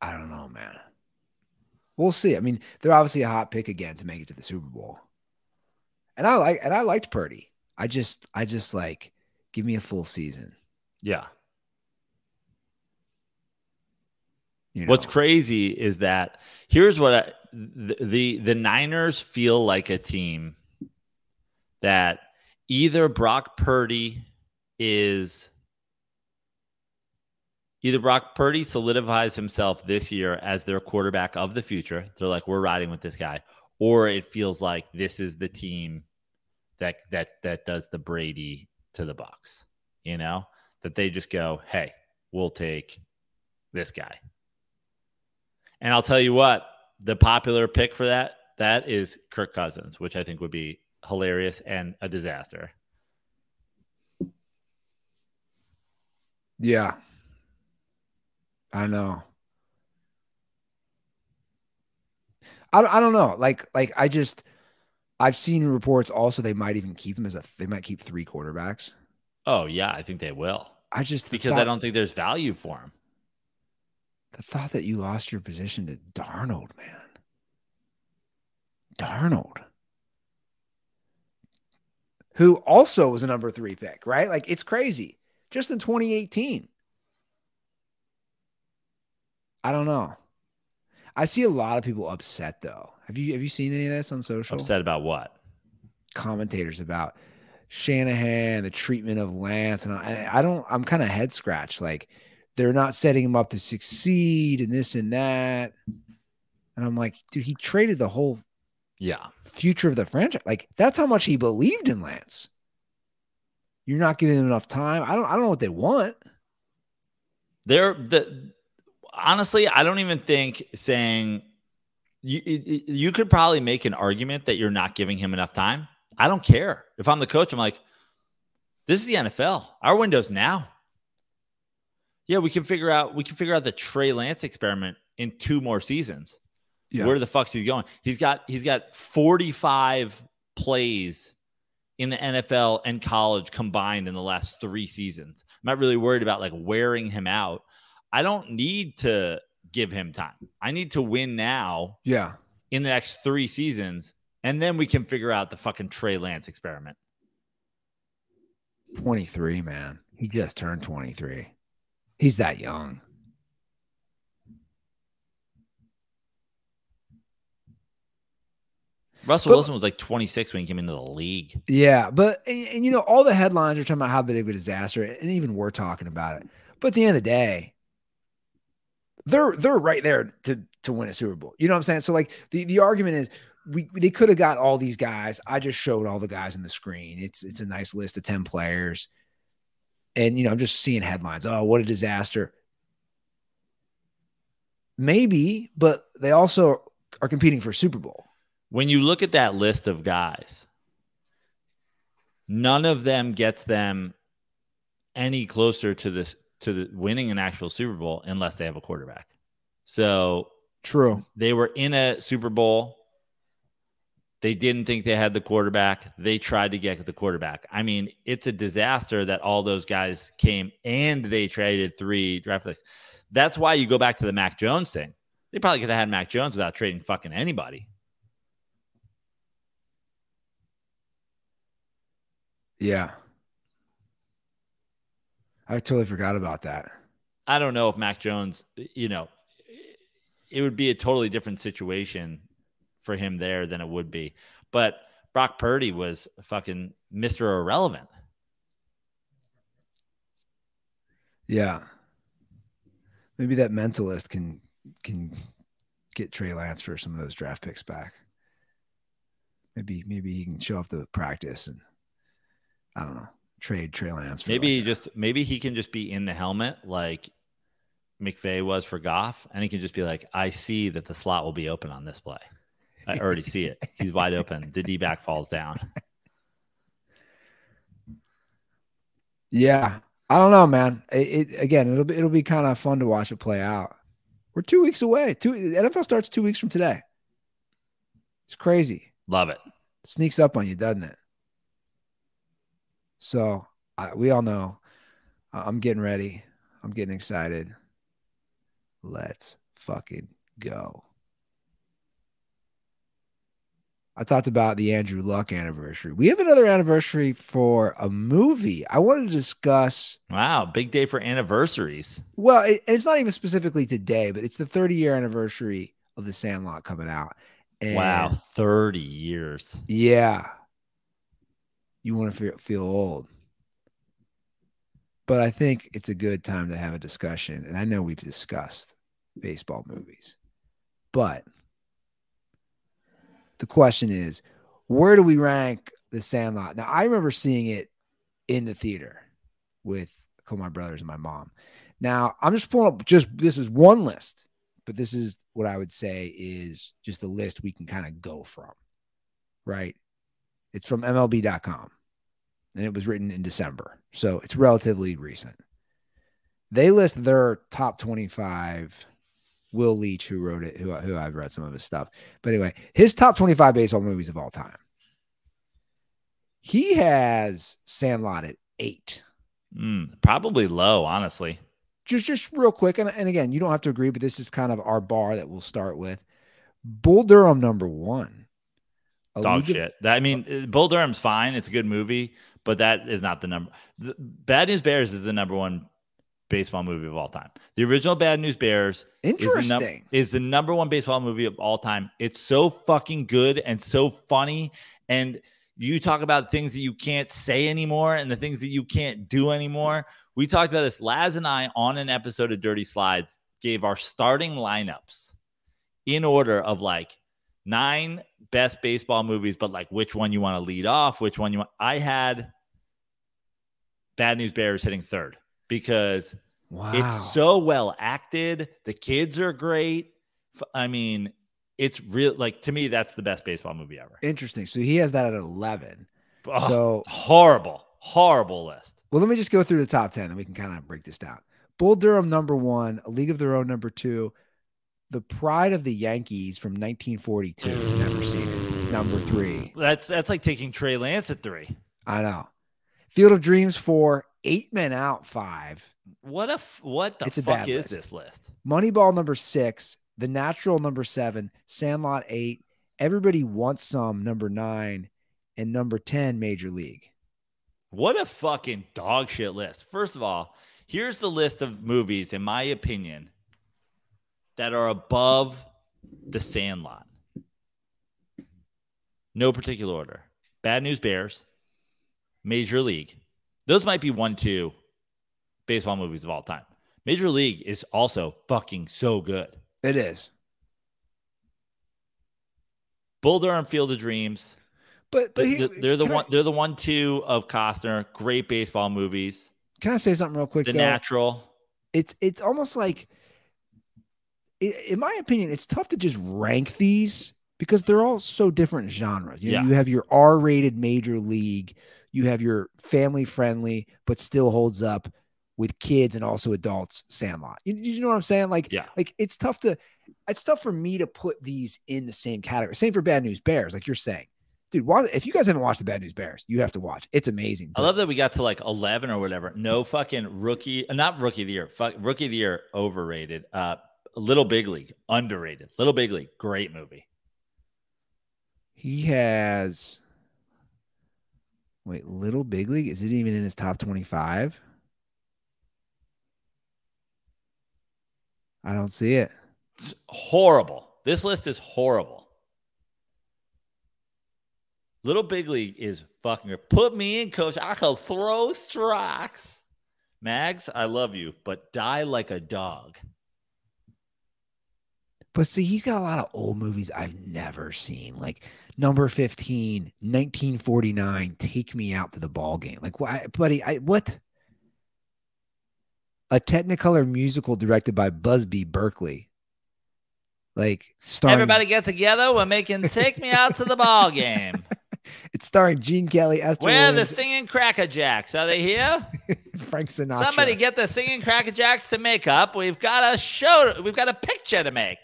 I don't know, man. We'll see. I mean, they're obviously a hot pick again to make it to the Super Bowl, and I like and I liked Purdy. I just, I just like give me a full season. Yeah. You know? What's crazy is that here's what I, the, the the Niners feel like a team that either Brock Purdy is either Brock Purdy solidifies himself this year as their quarterback of the future. They're like we're riding with this guy, or it feels like this is the team that that that does the Brady to the Bucks. You know that they just go, hey, we'll take this guy. And I'll tell you what, the popular pick for that that is Kirk Cousins, which I think would be hilarious and a disaster. Yeah. I know. I, I don't know. Like, like I just, I've seen reports also they might even keep him as a they might keep three quarterbacks. Oh yeah, I think they will I just because I don't think there's value for him. The thought that you lost your position to Darnold, man. Darnold. Who also was a number three pick, right? Like it's crazy. Just in 2018. I don't know. I see a lot of people upset though. Have you have you seen any of this on social? Upset about what? commentators about Shanahan, the treatment of Lance, and I, I don't. I'm kind of head scratched. Like they're not setting him up to succeed, and this and that. And I'm like, dude, he traded the whole Yeah. future of the franchise. Like that's how much he believed in Lance. You're not giving him enough time. I don't. I don't know what they want. They're the honestly, I don't even think saying you you could probably make an argument that you're not giving him enough time. I don't care. If I'm the coach, I'm like, this is the NFL. Our window's now. Yeah, we can figure out we can figure out the Trey Lance experiment in two more seasons. Where the fuck's he going? He's got he's got 45 plays in the NFL and college combined in the last three seasons. I'm not really worried about like wearing him out. I don't need to give him time. I need to win now yeah. in the next three seasons, and then we can figure out the fucking Trey Lance experiment. 23, man. He just turned 23. He's that young. Russell But- Wilson was like 26 when he came into the league. Yeah, but and, and, you know, all the headlines are talking about how big of a disaster, and even we're talking about it. But at the end of the day, they're they're right there to to win a Super Bowl. You know what I'm saying? So like the the argument is we they could have got all these guys. I just showed all the guys in the screen. It's it's a nice list of 10 players. And you know, I'm just seeing headlines. Oh, what a disaster. Maybe, but they also are competing for Super Bowl. When you look at that list of guys, none of them gets them any closer to this to the winning an actual Super Bowl unless they have a quarterback. So True. they were in a Super Bowl. They didn't think they had the quarterback. They tried to get the quarterback. I mean, it's a disaster that all those guys came and they traded three draft picks. That's why you go back to the Mac Jones thing. They probably could have had Mac Jones without trading fucking anybody. Yeah. I totally forgot about that. I don't know if Mac Jones, you know, it would be a totally different situation for him there than it would be. But Brock Purdy was fucking Mr. Irrelevant. Yeah. Maybe that mentalist can can get Trey Lance for some of those draft picks back. Maybe maybe he can show up to practice and I don't know, trade Trey Lance for Maybe like- just maybe he can just be in the helmet like McVay was for Goff, and he can just be like, I see that the slot will be open on this play. I already see it. He's wide open. The D back falls down. Yeah. I don't know, man. It, it again, it'll be it'll be kind of fun to watch it play out. We're two weeks away. Two the NFL starts two weeks from today. It's crazy. Love it. sneaks up on you, doesn't it? So I, we all know. I'm getting ready. I'm getting excited. Let's fucking go. I talked about the Andrew Luck anniversary. We have another anniversary for a movie. I wanted to discuss. Wow, big day for anniversaries. Well, it, it's not even specifically today, but it's the 30 year anniversary of The Sandlot coming out. And wow, 30 years. Yeah. You want to feel, feel old. But I think it's a good time to have a discussion. And I know we've discussed baseball movies. But the question is, where do we rank The Sandlot? Now, I remember seeing it in the theater with a couple of my brothers and my mom. Now, I'm just pulling up just this is one list, but this is what I would say is just a list we can kind of go from right? It's from MLB.com and it was written in December. So it's relatively recent. They list their top 25. Will Leitch, who wrote it, who, who I've read some of his stuff. But anyway, his top 25 baseball movies of all time. He has Sandlot at eight. Mm, probably low, honestly. Just just real quick, and, and again, you don't have to agree, but this is kind of our bar that we'll start with. Bull Durham number one. A Dog League of- shit. That, I mean, uh, Bull Durham's fine. It's a good movie, but that is not the number. The, Bad News Bears is the number one baseball movie of all time. The original Bad News Bears is the, num- Interesting. is the number one baseball movie of all time. It's so fucking good and so funny. And you talk about things that you can't say anymore and the things that you can't do anymore. We talked about this. Laz and I on an episode of Dirty Slides gave our starting lineups in order of like nine best baseball movies, but like which one you want to lead off, which one you want. I had Bad News Bears hitting third because wow. it's so well acted. The kids are great. I mean, it's real. Like to me, that's the best baseball movie ever. interesting. So he has that at 11. Oh, So, horrible, horrible list. well, let me just go through the top 10 and we can kind of break this down. Bull Durham, number one, A League of Their Own, number two, The Pride of the Yankees from 1942. Never seen it. Number three. That's that's like taking Trey Lance at three. I know. Field of Dreams, four, Eight Men Out, five. What a what the It's a fuck is list. this list? Moneyball, number six. The Natural, number seven. Sandlot, eight. Everybody Wants Some, number nine. And number 10, Major League. What a fucking dog shit list. First of all, here's the list of movies, in my opinion, that are above the Sandlot. No particular order. Bad News Bears, Major League. Those might be one, two baseball movies of all time. Major League is also fucking so good. It is. Bull Durham Field of Dreams. But, but But here- they're the can I- one. They're the one, two of Costner. Great baseball movies. Can I say something real quick? The though? Natural. it's it's almost like in my opinion it's tough to just rank these because they're all so different genres you, know, Yeah. you have your r-rated major league you have your family friendly but still holds up with kids and also adults sandlot you, you know what i'm saying like Yeah. like it's tough to it's tough for me to put these in the same category same for bad news bears like you're saying dude why, if you guys haven't watched the bad news bears you have to watch it's amazing I love that we got to like 11 or whatever. No fucking rookie, not rookie of the year. Fuck, rookie of the year, overrated. Uh, Little Big League, underrated. Little Big League, great movie. He has. Wait, Little Big League? Is it even in his top 25? I don't see it. It's horrible. This list is horrible. Little Big League is fucking. Put me in, coach. I can throw strikes. Mags, I love you, but die like a dog. But see, he's got a lot of old movies I've never seen. Like number 15, 1949, Take Me Out to the Ball Game. Like, why, buddy? I, what? A Technicolor musical directed by Busby Berkeley. Like, starring, Everybody get together. We're making Take Me Out to the Ball [laughs] Game. it's starring Gene Kelly, Esther Where are the singing Cracker Jacks? Are they here? [laughs] Frank Sinatra. Somebody get the singing Cracker Jacks to make up. We've got a show. We've got a picture to make.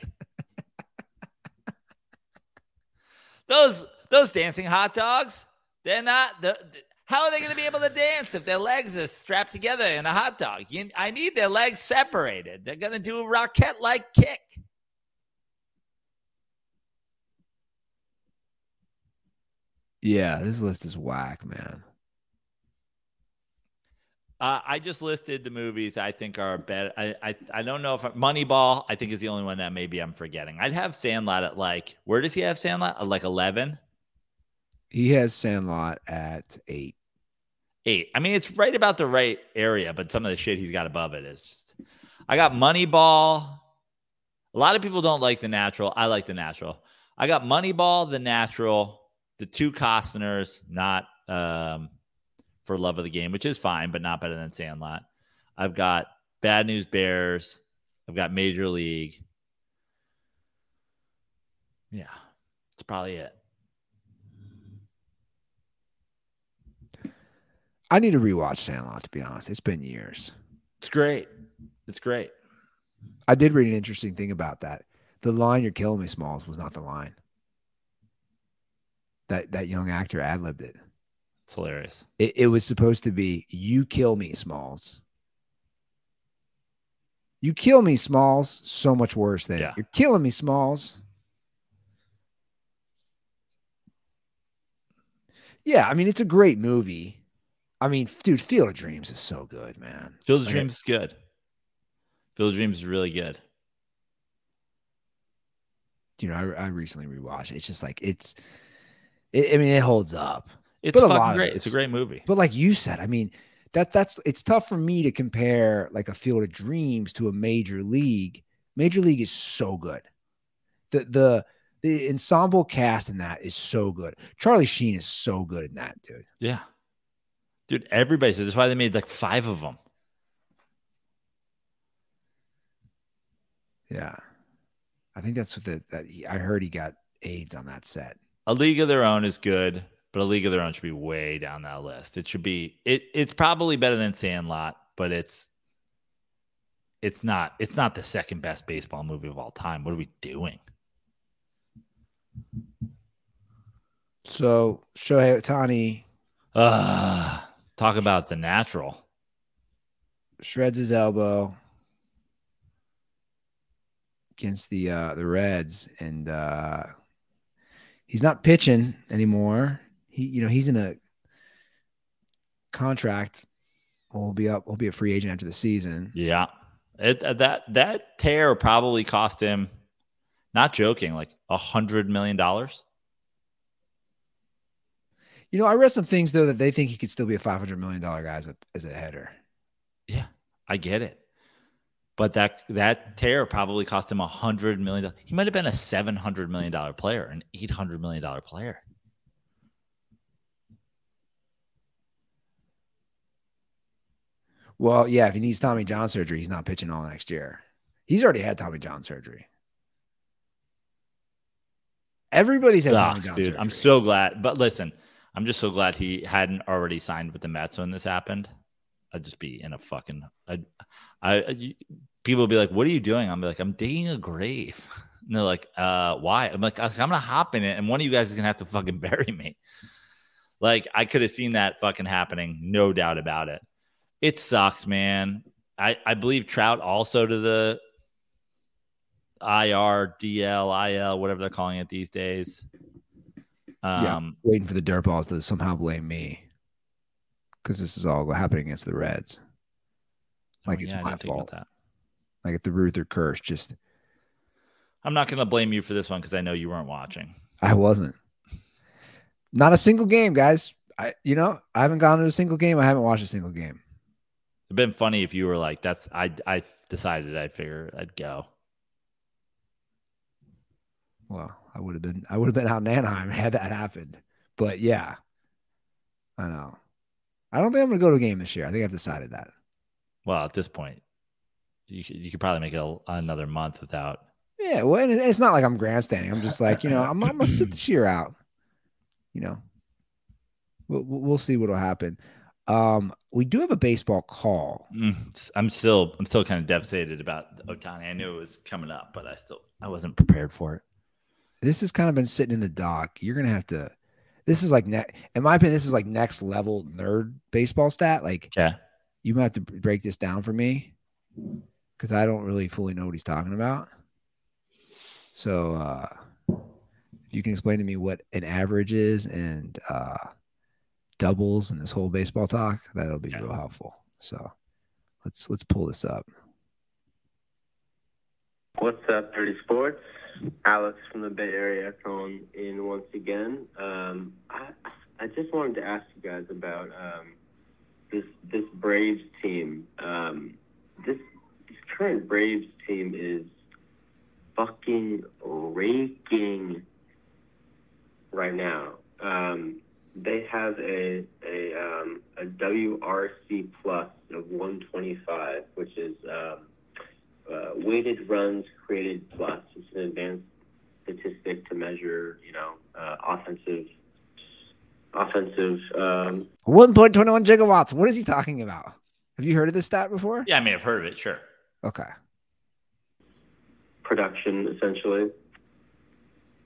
Those those dancing hot dogs. They're not. The, how are they going to be able to dance if their legs are strapped together in a hot dog? You, I need their legs separated. They're going to do a rocket like kick. Yeah, this list is whack, man. Uh, I just listed the movies I think are better. I, I I don't know if Moneyball. I think is the only one that maybe I'm forgetting. I'd have Sandlot at like where does he have Sandlot? At like eleven. He has Sandlot at eight. eight. I mean, it's right about the right area, but some of the shit he's got above it is just. I got Moneyball. A lot of people don't like the natural. I like the natural. I got Moneyball, the natural, the two Costners, not um, for love of the game, which is fine, but not better than Sandlot. I've got Bad News Bears. I've got Major League. Yeah, that's probably it. I need to rewatch Sandlot to be honest. It's been years. It's great. It's great. I did read an interesting thing about that. The line "You're killing me, Smalls" was not the line. That that young actor ad libbed it. It's hilarious. It, it was supposed to be "You kill me, Smalls." You kill me, Smalls. So much worse than Yeah. you're killing me, Smalls. Yeah, I mean it's a great movie. I mean, dude, Field of Dreams is so good, man. Field of Like, Dreams is good. Field of Dreams is really good. You know, I, I recently rewatched it. It's just like it's. It, I mean, it holds up. It's But a lot fucking great. it It's a great movie. But like you said, I mean, that that's it's tough for me to compare like a Field of Dreams to a Major League. Major League is so good. The the the ensemble cast in that is so good. Charlie Sheen is so good in that, dude. Yeah. Dude, everybody says that's why they made like five of them. Yeah, I think that's what the that he, I heard he got AIDS on that set. A League of Their Own is good, but A League of Their Own should be way down that list. It should be it it's probably better than Sandlot, but it's it's not it's not the second best baseball movie of all time. What are we doing? So Shohei Ohtani Uh talk about the natural. shreds his elbow against the uh the Reds and uh he's not pitching anymore. He you know, he's in a contract. Will be up, will be a free agent after the season. Yeah. It, uh, that that tear probably cost him not joking, like a hundred million dollars. You know, I read some things though that they think he could still be a five hundred million dollar guy as a as a header. Yeah, I get it. But that that tear probably cost him a hundred million. He might have been a seven hundred million dollar player, an eight hundred million dollar player. Well, yeah, if he needs Tommy John surgery, he's not pitching all next year. He's already had Tommy John surgery. Everybody's had Tommy John dude. surgery. I'm so glad. But listen, I'm just so glad he hadn't already signed with the Mets when this happened. I'd just be in a fucking. I'd, I, I people would be like, "What are you doing?" I'm like, "I'm digging a grave." [laughs] And they're like, "Uh, why?" I'm like, "I'm gonna hop in it, and one of you guys is gonna have to fucking [laughs] bury me." Like I could have seen that fucking happening, no doubt about it. It sucks, man. I I believe Trout also to the IR, DL, IL, whatever they're calling it these days. Yeah. Um, waiting for the dirt balls to somehow blame me because this is all happening against the Reds. Like oh, it's yeah, my didn't think about fault. Like the Ruther curse, just I'm not going to blame you for this one because I know you weren't watching. I wasn't. Not a single game, guys. I you know I haven't gone to a single game. I haven't watched a single game. It'd been funny if you were like, "That's I." I decided I'd figure I'd go. Well, I would have been I would have been out in Anaheim [laughs] had that happened. But yeah, I know. I don't think I'm gonna go to a game this year. I think I've decided that. Well, at this point, you could, you could probably make it a, another month without. Yeah, well, and it's not like I'm grandstanding. I'm just like, you know, I'm, I'm gonna sit [laughs] this year out. You know, we'll we'll see what'll happen. Um, we do have a baseball call. Mm, I'm still I'm still kind of devastated about Ohtani. I knew it was coming up, but I still I wasn't prepared for it. This has kind of been sitting in the dock. You're gonna have to. This is like, ne- in my opinion, this is like next level nerd baseball stat. Like, Okay. you might have to break this down for me because I don't really fully know what he's talking about. So, uh, if you can explain to me what an average is and uh, doubles and this whole baseball talk, that'll be Okay. real helpful. So, let's let's pull this up. What's up, Dirty Sports? Alex from the Bay Area calling in once again. Um, I I just wanted to ask you guys about um, this this Braves team. Um, this this current Braves team is fucking raking right now. Um, they have a a um, a WRC plus of 125, which is um, uh, weighted runs created plus. It's an advanced statistic to measure, you know, uh, offensive offensive um, 1.21 gigawatts. What is he talking about? Have you heard of this stat before? Yeah, I may have heard of it. Sure. Okay. production essentially.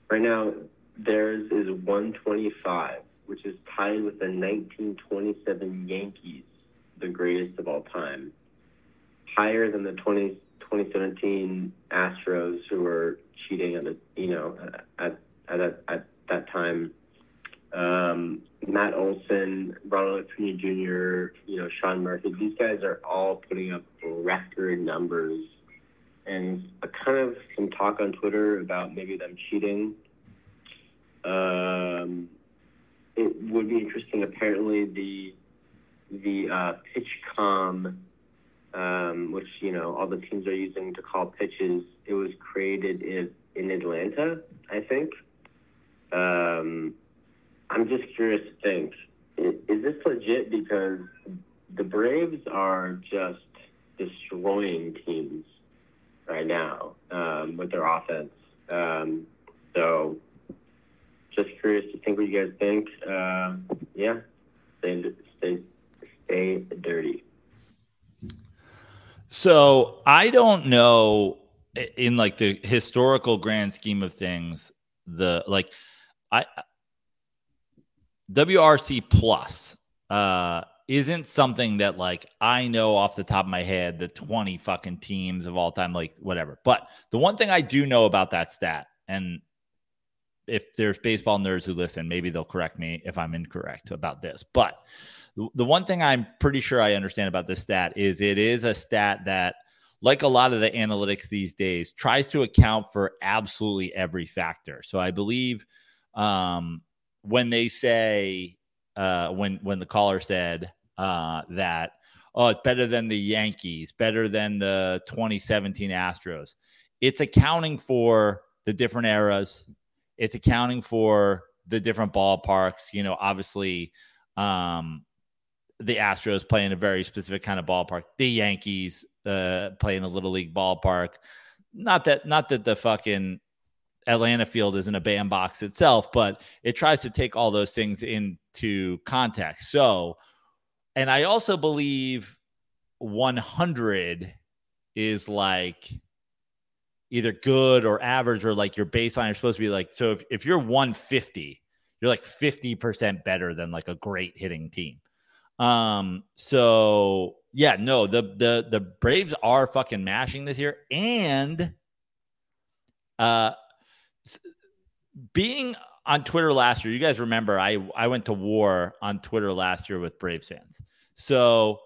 Right now, theirs is 125, which is tied with the 1927 Yankees, the greatest of all time, higher than the 20, 2017 Astros, who were cheating at the, you know at at at, at that time. Um, Matt Olson, Ronald Acuna Jr., you know Sean Murphy. These guys are all putting up record numbers, and a kind of some talk on Twitter about maybe them cheating. Um, it would be interesting. Apparently, the the uh, PitchCom, um, which you know all the teams are using to call pitches, it was created in in Atlanta, I think. Um, I'm just curious to think: is, is this legit? Because the Braves are just destroying teams right now um, with their offense. Um, so just curious to think what you guys think. Uh, yeah, stay, stay, stay dirty. So I don't know in like the historical grand scheme of things, the like I WRC plus uh isn't something that like I know off the top of my head the 20 fucking teams of all time, like whatever. But the one thing I do know about that stat, and if there's baseball nerds who listen, maybe they'll correct me if I'm incorrect about this. But the one thing I'm pretty sure I understand about this stat is it is a stat that, like a lot of the analytics these days, tries to account for absolutely every factor. So I believe um, when they say uh, when when the caller said uh, that oh it's better than the Yankees, better than the 2017 Astros, it's accounting for the different eras, it's accounting for the different ballparks. You know, obviously, um, the Astros play in a very specific kind of ballpark. The Yankees uh, play in a little league ballpark. Not that, not that the fucking Atlanta field isn't a bandbox itself, but it tries to take all those things into context. So, and I also believe 100 is like either good or average or like your baseline are supposed to be like so if, if you're 150 you're like 50% better than like a great hitting team. Um so yeah no the the the braves are fucking mashing this year and uh being on twitter last year you guys remember i i went to war on twitter last year with braves fans. So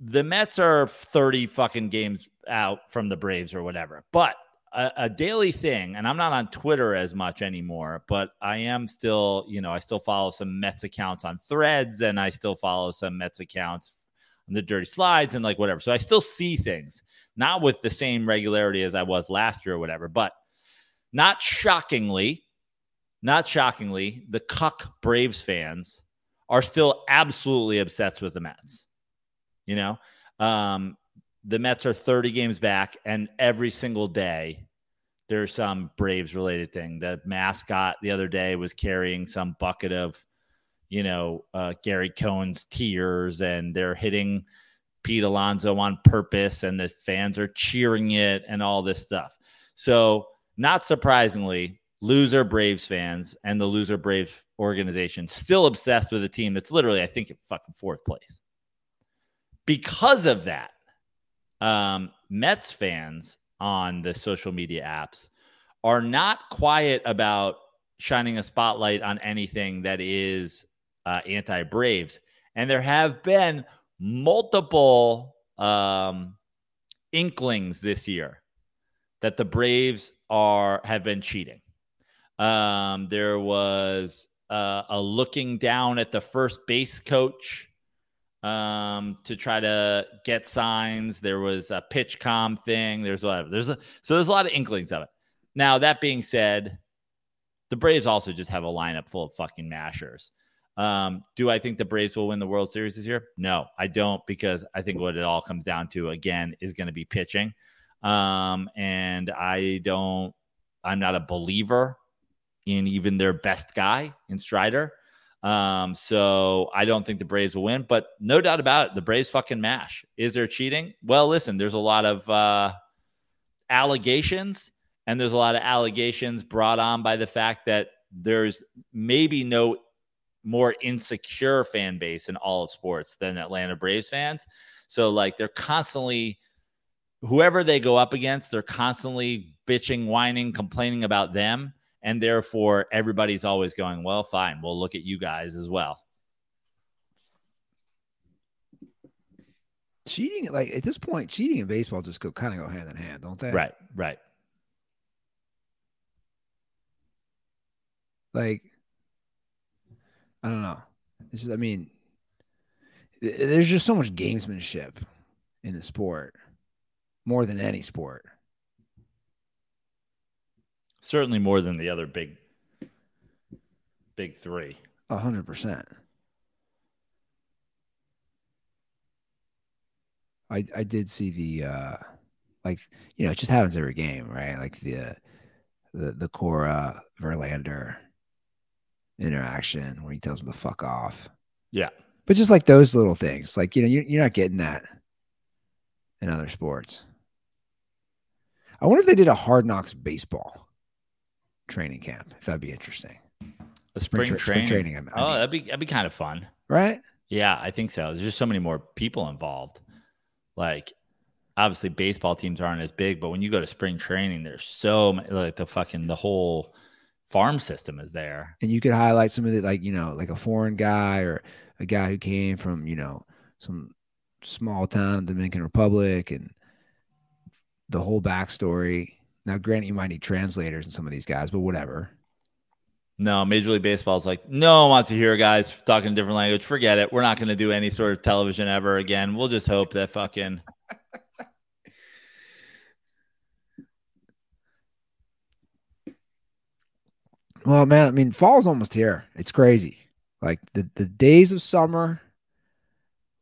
the Mets are 30 fucking games out from the Braves or whatever. But a, a, daily thing, and I'm not on Twitter as much anymore, but I am still, you know, I still follow some Mets accounts on threads and I still follow some Mets accounts on the dirty slides and like whatever. So I still see things, not with the same regularity as I was last year or whatever, but not shockingly, not shockingly, the cuck Braves fans are still absolutely obsessed with the Mets. You know, um, the Mets are 30 games back, and every single day there's some Braves related thing. The mascot the other day was carrying some bucket of, you know, uh, Gary Cohen's tears, and they're hitting Pete Alonso on purpose, and the fans are cheering it, and all this stuff. So, not surprisingly, loser Braves fans and the loser Braves organization still obsessed with a team that's literally, I think, in fucking fourth place because of that, um, Mets fans on the social media apps are not quiet about shining a spotlight on anything that is uh, anti Braves. And there have been multiple um, inklings this year that the Braves are have been cheating. Um, there was uh, a looking down at the first base coach um, to try to get signs. There was a PitchCom thing. There's a lot of, there's a, so there's a lot of inklings of it. Now that being said, the Braves also just have a lineup full of fucking mashers. Um, do I think the Braves will win the World Series this year? No, I don't because I think what it all comes down to again is going to be pitching. Um, and I don't, I'm not a believer in even their best guy in Strider. Um, so I don't think the Braves will win, but no doubt about it, the Braves fucking mash. Is there cheating? Well, listen, there's a lot of uh, allegations, and there's a lot of allegations brought on by the fact that there's maybe no more insecure fan base in all of sports than Atlanta Braves fans. So like they're constantly whoever they go up against, they're constantly bitching, whining, complaining about them. And therefore, everybody's always going, well, fine, we'll look at you guys as well. cheating, like at this point, cheating and baseball just go kind of go hand in hand, don't they? Right, right. Like, I don't know. It's just, I mean, there's just so much gamesmanship in the sport, more than any sport. Certainly more than the other big, big three. A hundred percent. I I did see the uh like you know it just happens every game right like the the the Cora Verlander interaction where he tells him to fuck off Yeah. but just like those little things like you know you, you're not getting that in other sports I wonder if they did a hard knocks baseball training camp if that'd be interesting A spring, tra- training. training I mean, oh, that'd be that'd be kind of fun. right Yeah, I think so. There's just so many more people involved. Like, obviously, baseball teams aren't as big, but when you go to spring training, there's so many. Like the fucking the whole farm system is there. and you could highlight some of the like you know like a foreign guy or a guy who came from you know some small town in the Dominican Republic and the whole backstory. Now, granted, you might need translators and some of these guys, but whatever. No, Major League Baseball is like, no one wants to hear guys talking a different language. Forget it. We're not going to do any sort of television ever again. We'll just hope that fucking. [laughs] Well, man, I mean, fall's almost here. It's crazy. Like the the days of summer.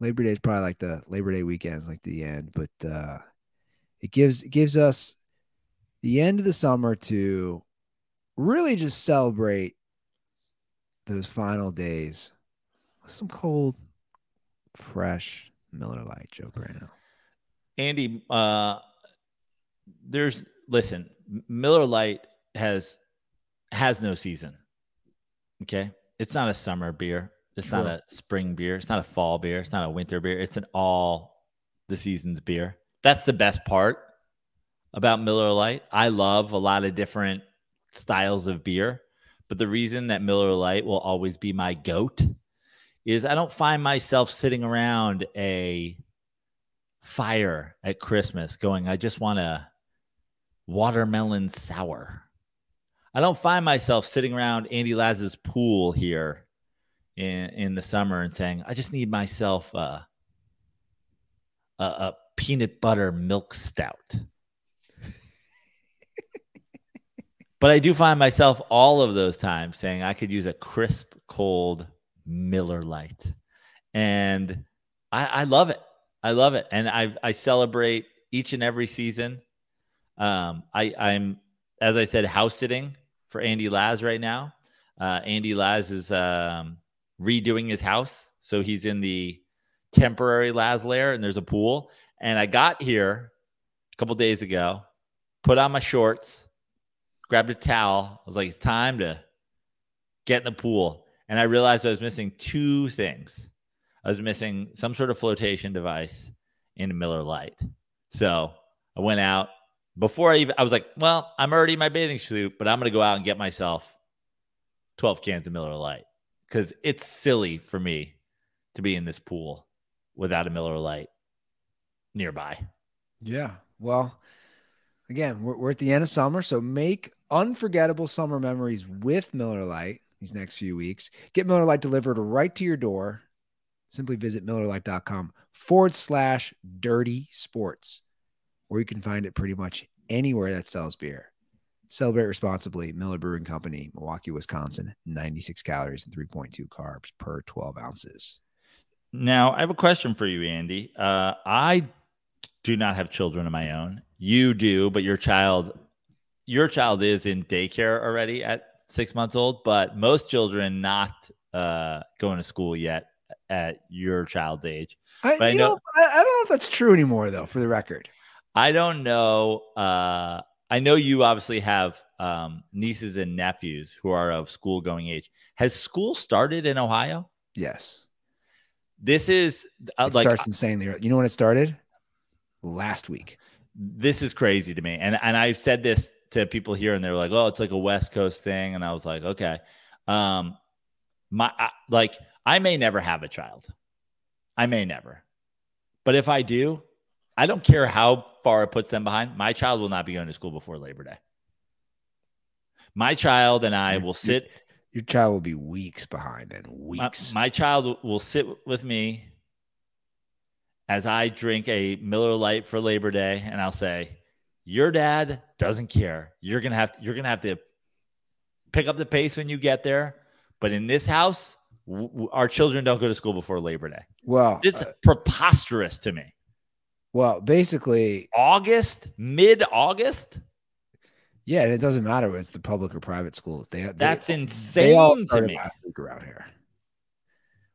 Labor Day is probably like the Labor Day weekends, like the end, but uh it gives it gives us the end of the summer to really just celebrate those final days with some cold, fresh Miller Lite, Joe Brano. Andy, uh, there's listen, Miller Lite has has no season. Okay, it's not a summer beer. It's not a spring beer. It's not a fall beer. It's not a winter beer. It's an all the seasons beer. That's the best part about Miller Lite. I love a lot of different styles of beer, but the reason that Miller Lite will always be my goat is I don't find myself sitting around a fire at Christmas going, I just want a watermelon sour. I don't find myself sitting around Andy Laz's pool here in, in the summer and saying, I just need myself a, a, a peanut butter milk stout. But I do find myself all of those times saying I could use a crisp, cold Miller Lite. And I, I love it. I love it, and I I celebrate each and every season. Um, I I'm as I said house sitting for Andy Laz right now. Uh, Andy Laz is um, redoing his house, so he's in the temporary Laz lair, and there's a pool. And I got here a couple days ago, put on my shorts, grabbed a towel. I was like, it's time to get in the pool, and I realized I was missing two things. I was missing some sort of flotation device in a Miller Lite. So I went out before I even, I was like, well, I'm already in my bathing suit, but I'm going to go out and get myself 12 cans of Miller Lite because it's silly for me to be in this pool without a Miller Lite nearby. Yeah. Well, again, we're, we're at the end of summer, so make unforgettable summer memories with Miller Lite these next few weeks. Get Miller Lite delivered right to your door. Simply visit MillerLite.com forward slash dirty sports, or you can find it pretty much anywhere that sells beer. Celebrate responsibly. Miller Brewing Company, Milwaukee, Wisconsin. 96 calories and 3.2 carbs per 12 ounces. Now, I have a question for you, Andy. Uh, I do not have children of my own. You do, but your child, your child is in daycare already at six months old. But most children not uh, going to school yet at your child's age. I, I know- know, I, I don't know if that's true anymore, though, for the record. I don't know. Uh, I know you obviously have um, nieces and nephews who are of school going age. Has school started in Ohio? Yes. This is uh, It like starts insanely. You know when it started? Last week. this is crazy to me. And and I've said this to people here, and they're like, "Oh, it's like a West Coast thing," and I was like, "Okay." Um, my I, like, I may never have a child. I may never, but if I do, I don't care how far it puts them behind. My child will not be going to school before Labor Day. My child and I will sit. Your child will be weeks behind and My, weeks. my child will sit with me as I drink a Miller Lite for Labor Day, and I'll say, "Your dad doesn't care. You're gonna have to, you're gonna have to pick up the pace when you get there." But in this house, w- our children don't go to school before Labor Day. well, It's uh, preposterous to me. well, basically, August, mid August, yeah, and it doesn't matter whether it's the public or private schools. They, they that's they all insane to me. last week around here.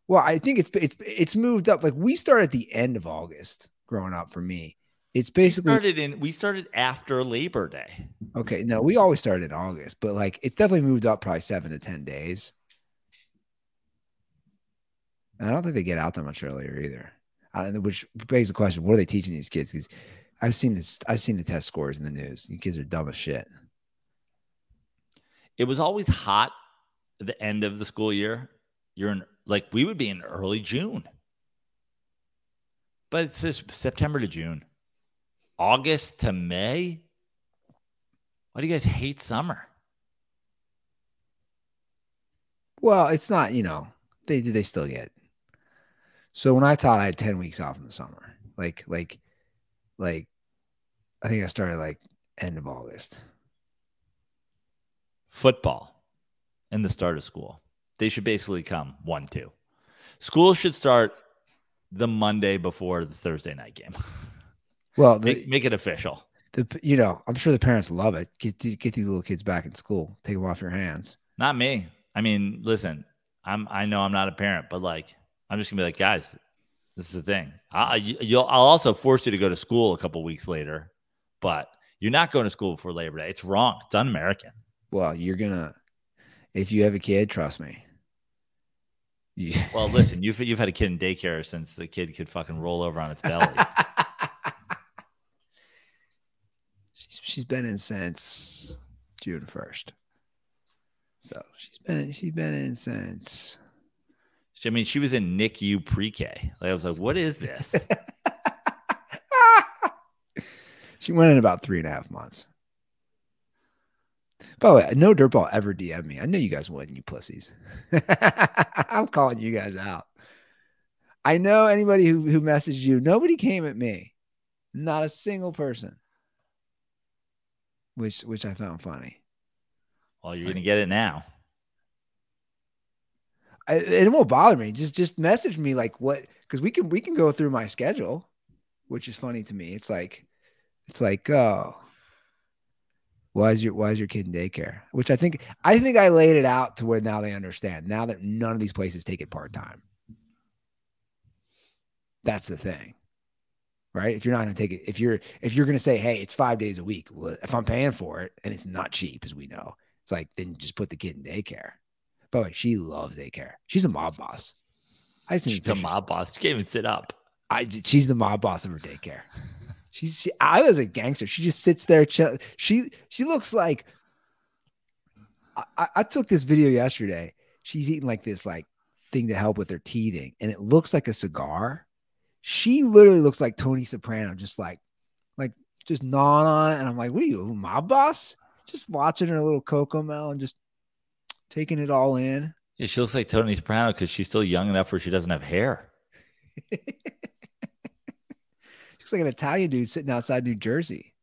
Well, I think it's it's it's moved up. Like we start at the end of August growing up for me. It's We basically started in we started after Labor Day. okay. No, we always started in August, but like it's definitely moved up probably seven to ten days. And I don't think they get out that much earlier either. I don't know, which begs the question: What are they teaching these kids? Because I've seen this. I've seen the test scores in the news. You kids are dumb as shit. it was always hot at the end of the school year. You're in like we would be in early June. But it's says September to June. August to May. Why do you guys hate summer? Well, it's not. You know, they do. They still get. So when I taught, I had ten weeks off in the summer. Like, like, like, I think I started like end of August. Football and the start of school. They should basically come one, two. School should start the Monday before the Thursday night game. [laughs] Well, the, make, make it official. the you know, I'm sure the parents love it. Get get these little kids back in school. Take them off your hands. Not me. I mean, listen, I'm I know I'm not a parent, but like I'm just gonna be like, guys, this is the thing. I, you'll I'll also force you to go to school a couple weeks later, but you're not going to school before Labor Day. It's wrong. It's un-American. Well, you're gonna if you have a kid, trust me. You, Well, listen, you've you've had a kid in daycare since the kid could fucking roll over on its belly. [laughs] she's been in since June first. So she's been she's been in since I mean, she was in NICU pre-K. Like I was like, what is this? [laughs] she went in about three and a half months. By the way, no dirtball ever DM me. I know you guys wouldn't, you pussies. [laughs] I'm calling you guys out. I know anybody who, who messaged you, nobody came at me. Not a single person. Which which I found funny. well, you're gonna get it now. I, it won't bother me. Just just message me like what because we can we can go through my schedule, which is funny to me. It's like it's like oh, why is your why is your kid in daycare? Which I think I think I laid it out to where now they understand. Now that none of these places take it part time. That's the thing. Right? If you're not going to take it, if you're if you're going to say, "Hey, it's 5 days a week." Well, if I'm paying for it and it's not cheap as we know. It's like then just put the kid in daycare. By the way, she loves daycare. She's a mob boss. I just She's the mob boss. She can't even sit up. I she's the mob boss of her daycare. She's she, I was a gangster. She just sits there. Chill. She she looks like. I, I- I took this video yesterday. She's eating like this like thing to help with her teething, and it looks like a cigar. She literally looks like Tony Soprano, just like like just gnawing on it. And I'm like, what are you, mob boss? Just watching her little Cocomelon, just taking it all in. Yeah, she looks like Tony Soprano because she's still young enough where she doesn't have hair. [laughs] she Looks like an Italian dude sitting outside New Jersey.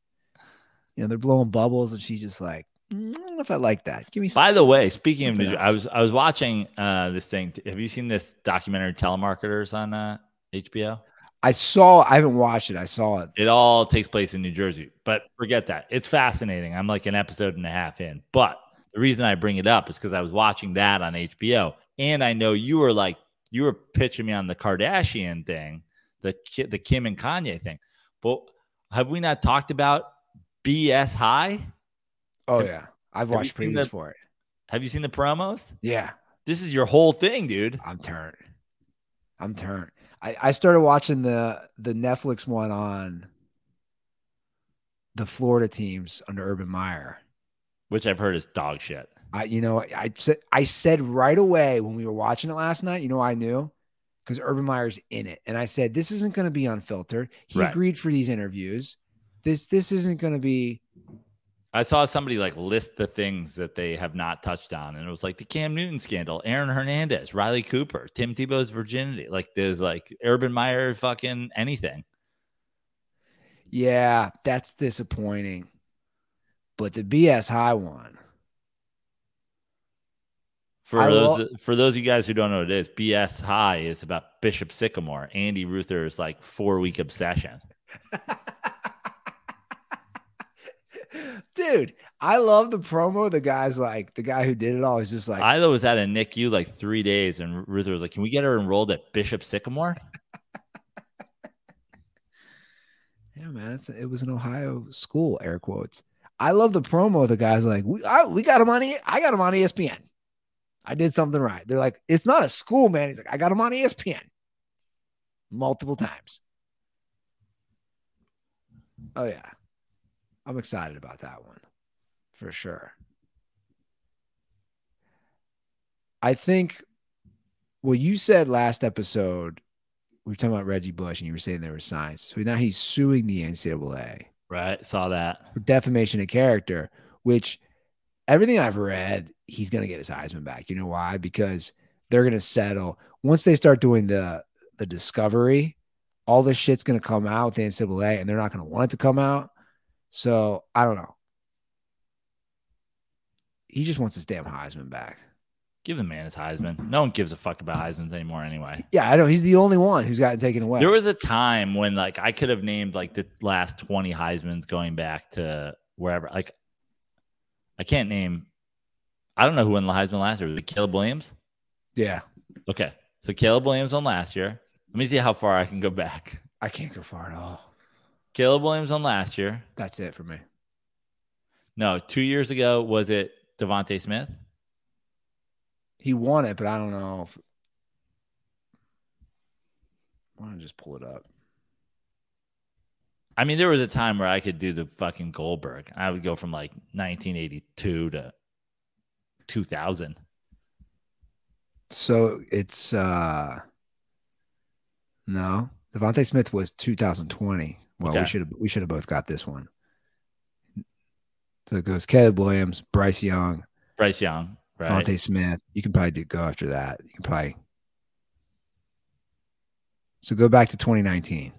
You know, they're blowing bubbles, and she's just like, "Mm, I don't know if I like that. Give me some. By the way, speaking of, New- I was I was watching uh, this thing. Have you seen this documentary, Telemarketers, on uh, HBO? I saw, I haven't watched it. I saw it. It all takes place in New Jersey, but forget that. It's fascinating. I'm like an episode and a half in, but the reason I bring it up is because I was watching that on HBO, and I know you were like you were pitching me on the Kardashian thing, the the Kim and Kanye thing. But have we not talked about BS High. Oh Have- yeah, I've watched previews the- for it. Have you seen the promos? Yeah, This is your whole thing, dude. I'm turned. I'm turned. I, I started watching the the Netflix one on the Florida teams under Urban Meyer. Which I've heard is dog shit. I you know I said I said right away when we were watching it last night. You know I knew because Urban Meyer's in it, and I said this isn't going to be unfiltered. He Right. agreed for these interviews. This this isn't going to be. I saw somebody like list the things that they have not touched on, and it was like the Cam Newton scandal, Aaron Hernandez, Riley Cooper, Tim Tebow's virginity. Like there's like Urban Meyer, fucking anything. Yeah, that's disappointing. But the BS high one. For I those lo- for those of you guys who don't know what it is, BS High is about Bishop Sycamore, Andy Ruther's like four week obsession. [laughs] Dude, I love the promo. The guy's like the guy who did it all is just like Ila was at a NICU like three days, and Ruther was like, "Can we get her enrolled at Bishop Sycamore?" [laughs] Yeah, man, it's, it was an Ohio school, air quotes. I love the promo. The guy's like, we, I, we got him on, E- I got him on ESPN. I did something right. They're like, it's not a school, man. He's like, I got him on ESPN multiple times. Oh yeah, I'm excited about that one for sure. I think what you said last episode we were talking about Reggie Bush and you were saying there was signs. So now he's suing the NCAA Right? Saw that. for defamation of character, which everything I've read, he's going to get his Heisman back. You know why? Because they're going to settle once they start doing the the discovery. All this shit's going to come out with the NCAA, and they're not going to want it to come out. So I don't know. He just wants his damn Heisman back. Give the man his Heisman. No one gives a fuck about Heisman's anymore anyway. Yeah, I know he's the only one who's gotten taken away. There was a time when like I could have named like the last 20 Heisman's going back to wherever. Like I can't name I don't know who won the Heisman last year. Was it Caleb Williams? yeah, Okay. So Caleb Williams won last year. Let me see how far I can go back. I can't go far at all. Caleb Williams on last year. That's it for me. No, two years ago was it DeVonta Smith? He won it, but I don't know if. Why don't I just pull it up? I mean, there was a time where I could do the fucking Goldberg. I would go from like 1982 to 2000. So it's uh no. DeVonta Smith was 2020. Well, we should have we should have both got this one. So it goes Caleb Williams, Bryce Young, Bryce Young, right? Smith. You can probably do, go after that. You can probably. So go back to 2019.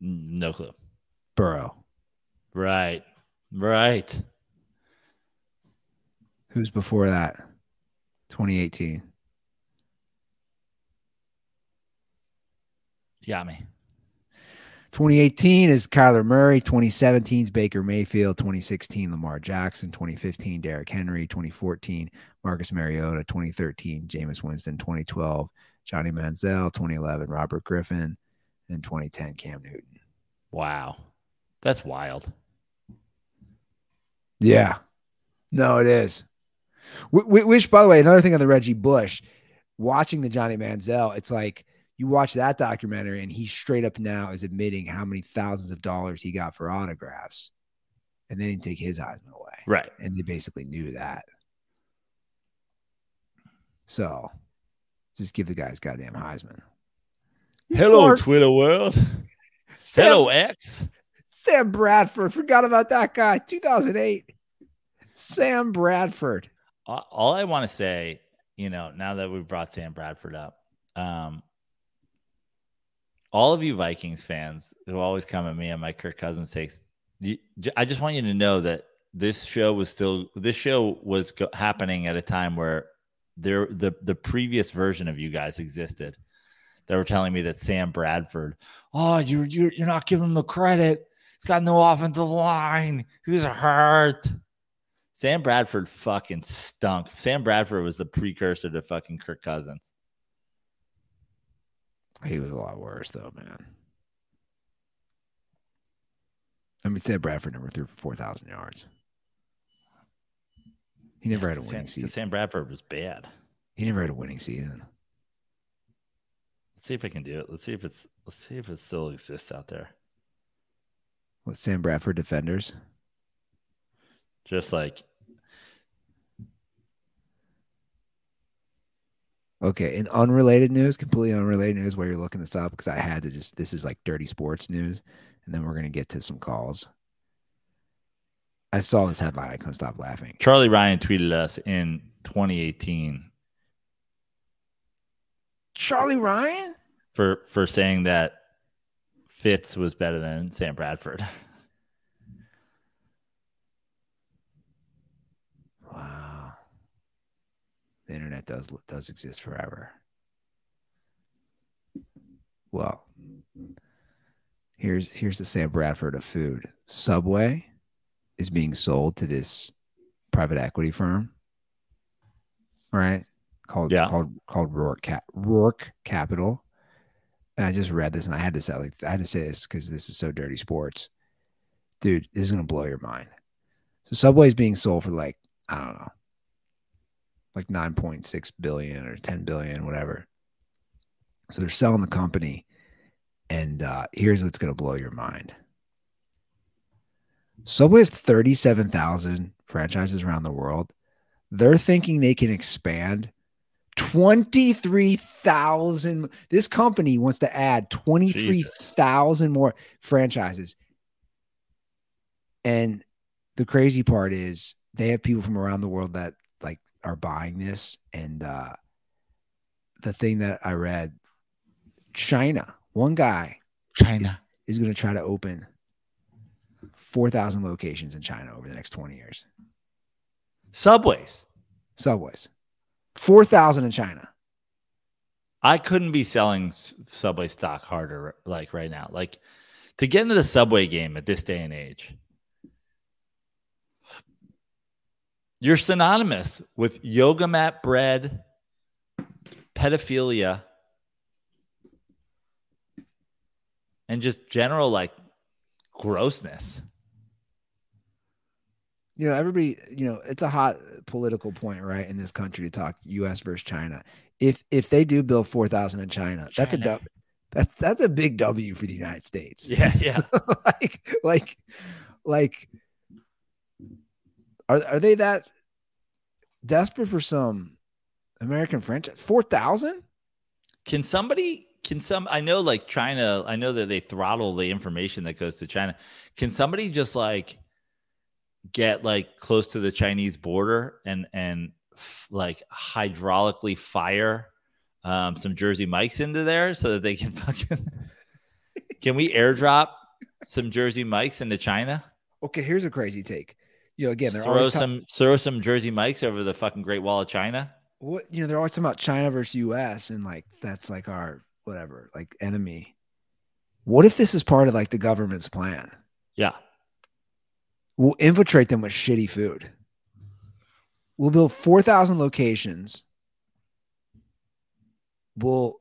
No clue. Burrow. Right. Right. Who's before that? 2018. You got me. 2018 is Kyler Murray. 2017 is Baker Mayfield. 2016 Lamar Jackson. 2015 Derrick Henry. 2014 Marcus Mariota. 2013 Jameis Winston. 2012 Johnny Manziel. 2011 Robert Griffin. And 2010 Cam Newton. Wow. That's wild. Yeah. No, it is. Wh- wh- Which, by the way, another thing on the Reggie Bush, watching the Johnny Manziel, it's like you watch that documentary and he straight up now is admitting how many thousands of dollars he got for autographs. And they didn't take his Heisman away. Right. And they basically knew that. So just give the guys goddamn Heisman. Hello, Mark- Twitter world. [laughs] Sam, Hello, X. Sam Bradford. Forgot about that guy. 2008. Sam Bradford. All all I want to say, you know, now that we've brought Sam Bradford up, um, all of you Vikings fans who always come at me on my Kirk Cousins takes, you, I just want you to know that this show was still this show was go- happening at a time where there the the previous version of you guys existed. They were telling me that Sam Bradford, oh, you're you're you're not giving him the credit. He's got no offensive line. He's hurt. Sam Bradford fucking stunk. Sam Bradford was the precursor to fucking Kirk Cousins. He was a lot worse though, man. I mean, Sam Bradford never threw for four thousand yards. He never had a Sam, winning season. Sam Bradford was bad. He never had a winning season. Let's see if I can do it. Let's see if it's let's see if it still exists out there. What Sam Bradford defenders? Just like Okay, in unrelated news, completely unrelated news, where you're looking this up because I had to just this is like dirty sports news, and then we're gonna get to some calls. I saw this headline, I couldn't stop laughing. Charlie Ryan tweeted us in 2018 Charlie Ryan? for for saying that Fitz was better than Sam Bradford. [laughs] The internet does does exist forever. Well, here's here's the Sam Bradford of food. Subway is being sold to this private equity firm. Right? Called Yeah. called called Roark Cap Roark Capital. And I just read this and I had to say like I had to say this because this is so dirty sports. Dude, this is gonna blow your mind. So Subway is being sold for like, I don't know, like 9.6 billion or 10 billion, whatever. So they're selling the company. And uh, here's what's going to blow your mind Subway has 37,000 franchises around the world. They're thinking they can expand 23,000. This company wants to add 23,000 more franchises. And the crazy part is they have people from around the world that are buying this. And uh, the thing that I read, China, one guy China. is going to try to open 4,000 locations in China over the next 20 years. Subways. Subways. 4,000 in China. I couldn't be selling Subway stock harder like right now. Like to get into the Subway game at this day and age. You're synonymous with yoga mat bread, pedophilia, and just general like grossness. You know, everybody, you know, it's a hot political point, right, in this country to talk US versus China. If if they do build 4,000 in China, that's a dub. That's that's a big W for the United States. Yeah, yeah. [laughs] like like like are are they that desperate for some American franchise? 4,000? Can somebody can some I know like China, I know that they throttle the information that goes to China. Can somebody just like get like close to the Chinese border and and f- like hydraulically fire um, some Jersey Mikes into there so that they can [laughs] fucking Can we airdrop some Jersey Mikes into China? Okay, here's a crazy take. You know, again, they're Throw always some throw some Jersey Mikes over the fucking Great Wall of China. what you know, they're always talking about China versus US and like that's like our whatever, like enemy. What if this is part of like the government's plan? Yeah. We'll infiltrate them with shitty food. We'll build 4,000 locations. We'll,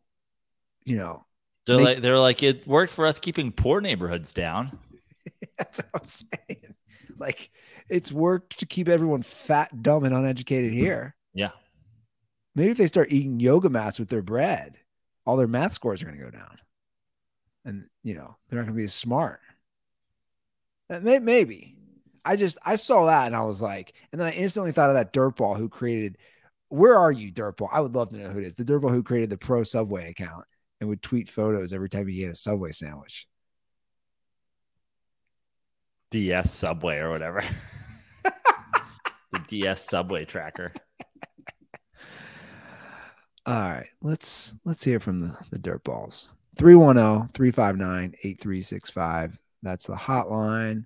you know, They're Make- like they're like it worked for us keeping poor neighborhoods down. [laughs] that's what I'm saying. Like, it's worked to keep everyone fat, dumb, and uneducated hmm. here. Yeah. Maybe if they start eating yoga mats with their bread, all their math scores are going to go down. And, you know, they're not going to be as smart. Uh, may, maybe. I just, I saw that and I was like, and then I instantly thought of that dirtball who created, where are you, dirtball? I would love to know who it is. The dirtball who created the pro Subway account and would tweet photos every time he ate a Subway sandwich. DS Subway or whatever. [laughs] the DS Subway tracker. All right, let's let's hear from the the dirt balls. oh, 310-359-8365. That's the hotline.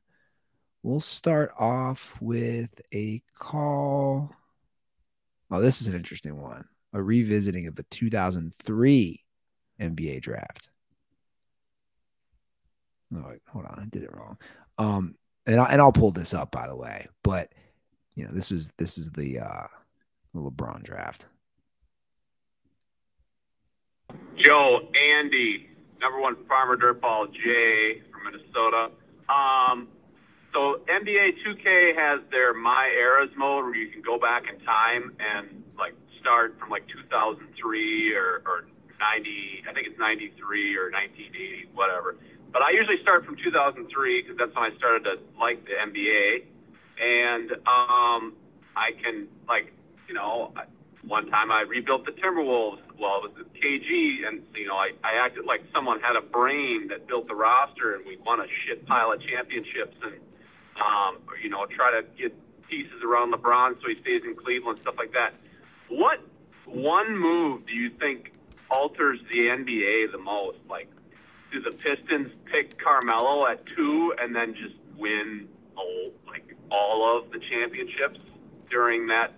We'll start off with a call. Oh, this is an interesting one. A revisiting of the 2003 NBA draft. No, wait, hold on, I did it wrong. Um, and I, and I'll pull this up by the way, but you know, this is this is the uh LeBron draft. Joe, Andy, number one farmer dirtball, Jay from Minnesota. Um, so NBA 2K has their My Eras mode where you can go back in time and like start from like 2003 or, or 90, I think it's 93 or 1980, whatever. But I usually start from 2003 because that's when I started to like the NBA. And um, I can, like, you know, one time I rebuilt the Timberwolves. Well, it was KG, and you know, I, I acted like someone had a brain that built the roster, and we won a shit pile of championships, and um, you know, try to get pieces around LeBron so he stays in Cleveland, stuff like that. What one move do you think alters the NBA the most? Like, do the Pistons pick Carmelo at two and then just win all, like all of the championships during that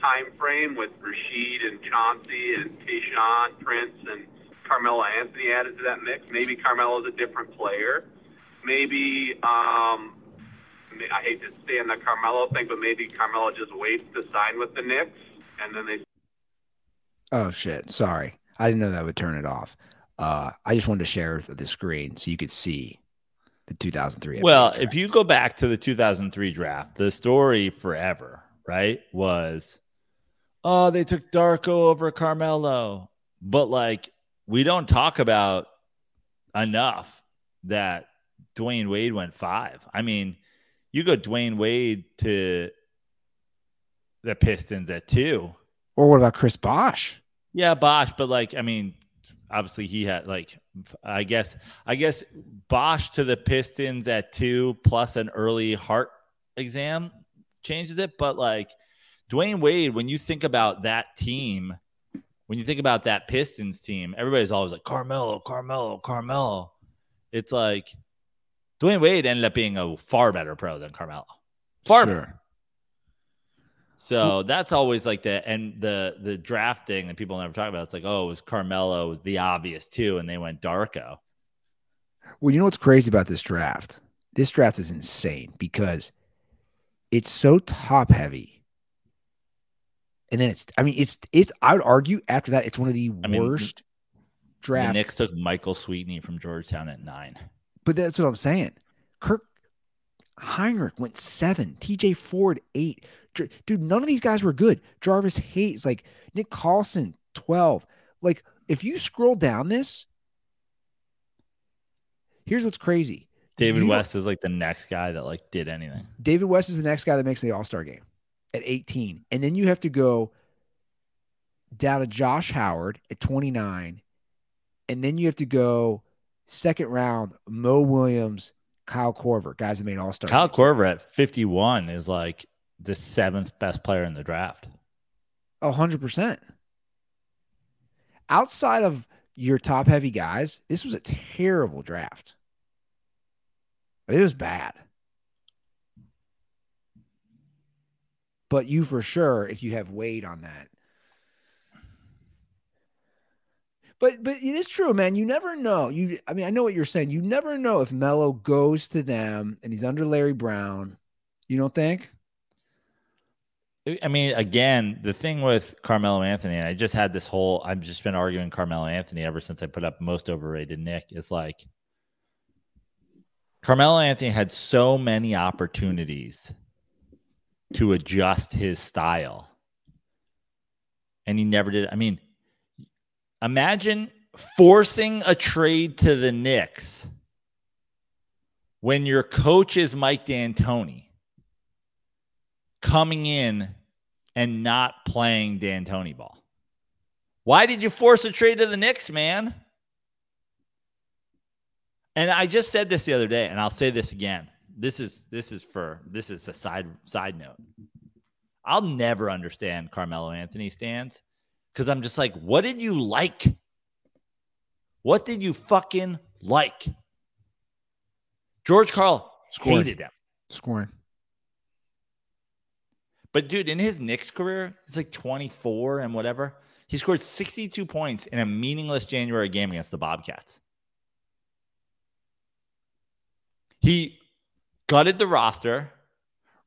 time frame with Rasheed and Chauncey and Tayshaun Prince and Carmelo Anthony added to that mix? Maybe Carmelo's a different player. Maybe um, I hate to stay on the Carmelo thing, but maybe Carmelo just waits to sign with the Knicks and then they. Oh shit! Sorry, I didn't know that would turn it off. Uh, I just wanted to share the screen so you could see the 2003. Well, draft. if you go back to the 2003 draft, the story forever, right, was, oh, they took Darko over Carmelo, but like we don't talk about enough that Dwyane Wade went five. I mean, you go Dwyane Wade to the Pistons at two. Or what about Chris Bosh? Yeah, Bosh, but like, I mean, obviously he had like, I guess, I guess Bosh to the Pistons at two plus an early heart exam changes it. But like Dwyane Wade, when you think about that team, when you think about that Pistons team, everybody's always like Carmelo, Carmelo, Carmelo. It's like Dwyane Wade ended up being a far better pro than Carmelo. Far sure. better. So that's always like the and the the draft thing that people never talk about. It's like, oh, it was Carmelo it was the obvious too, and they went Darko. Well, you know what's crazy about this draft? This draft is insane because it's so top heavy. And then it's I mean, it's it's I would argue after that, it's one of the I worst mean, drafts. The Knicks took Michael Sweetney from Georgetown at nine. But that's what I'm saying. Kirk Hinrich went seven. TJ Ford eight. Dude, none of these guys were good. Jarvis Hayes, like Nick Collison, 12. Like, if you scroll down this, here's what's crazy. David you, West is like the next guy that like did anything. David West is the next guy that makes the All-Star game at 18. And then you have to go down to Josh Howard at 29. And then you have to go second round, Mo Williams, Kyle Korver, guys that made All Star. Kyle games. Korver at 51 is like the seventh best player in the draft. hundred percent. Outside of your top heavy guys, this was a terrible draft. It was bad. But you for sure, if you have Wade on that, But but it is true, man. You never know. You I mean, I know what you're saying. You never know if Melo goes to them and he's under Larry Brown. You don't think? I mean, again, the thing with Carmelo Anthony, and I just had this whole I've just been arguing Carmelo Anthony ever since I put up most overrated Knick, is like Carmelo Anthony had so many opportunities to adjust his style. And he never did. I mean, Imagine forcing a trade to the Knicks when your coach is Mike D'Antoni coming in and not playing D'Antoni ball. Why did you force a trade to the Knicks, man? And I just said this the other day, and I'll say this again. This is this is for this is a side side note. I'll never understand Carmelo Anthony stands because I'm just like, what did you like? What did you fucking like? George Karl Scoring. hated him. Scoring. But dude, in his Knicks career, he's like 24 and whatever. He scored 62 points in a meaningless January game against the Bobcats. He gutted the roster,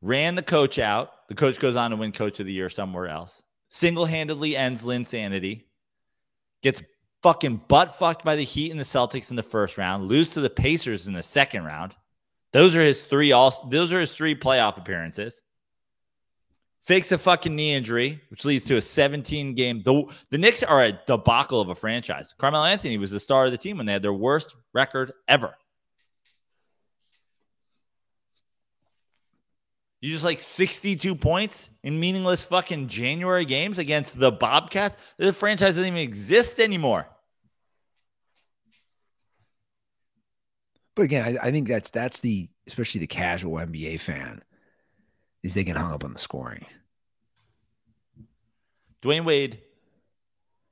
ran the coach out. The coach goes on to win coach of the year somewhere else single handedly ends Linsanity, gets fucking butt fucked by the Heat and the Celtics in the first round, lose to the Pacers in the second round. Those are his three all those are his three playoff appearances. Fakes a fucking knee injury, which leads to a 17 game. The, the Knicks are a debacle of a franchise. Carmelo Anthony was the star of the team when they had their worst record ever. You just like 62 points in meaningless fucking January games against the Bobcats. The franchise doesn't even exist anymore. But again, I, I think that's that's the especially the casual NBA fan is they get hung up on the scoring. Dwyane Wade,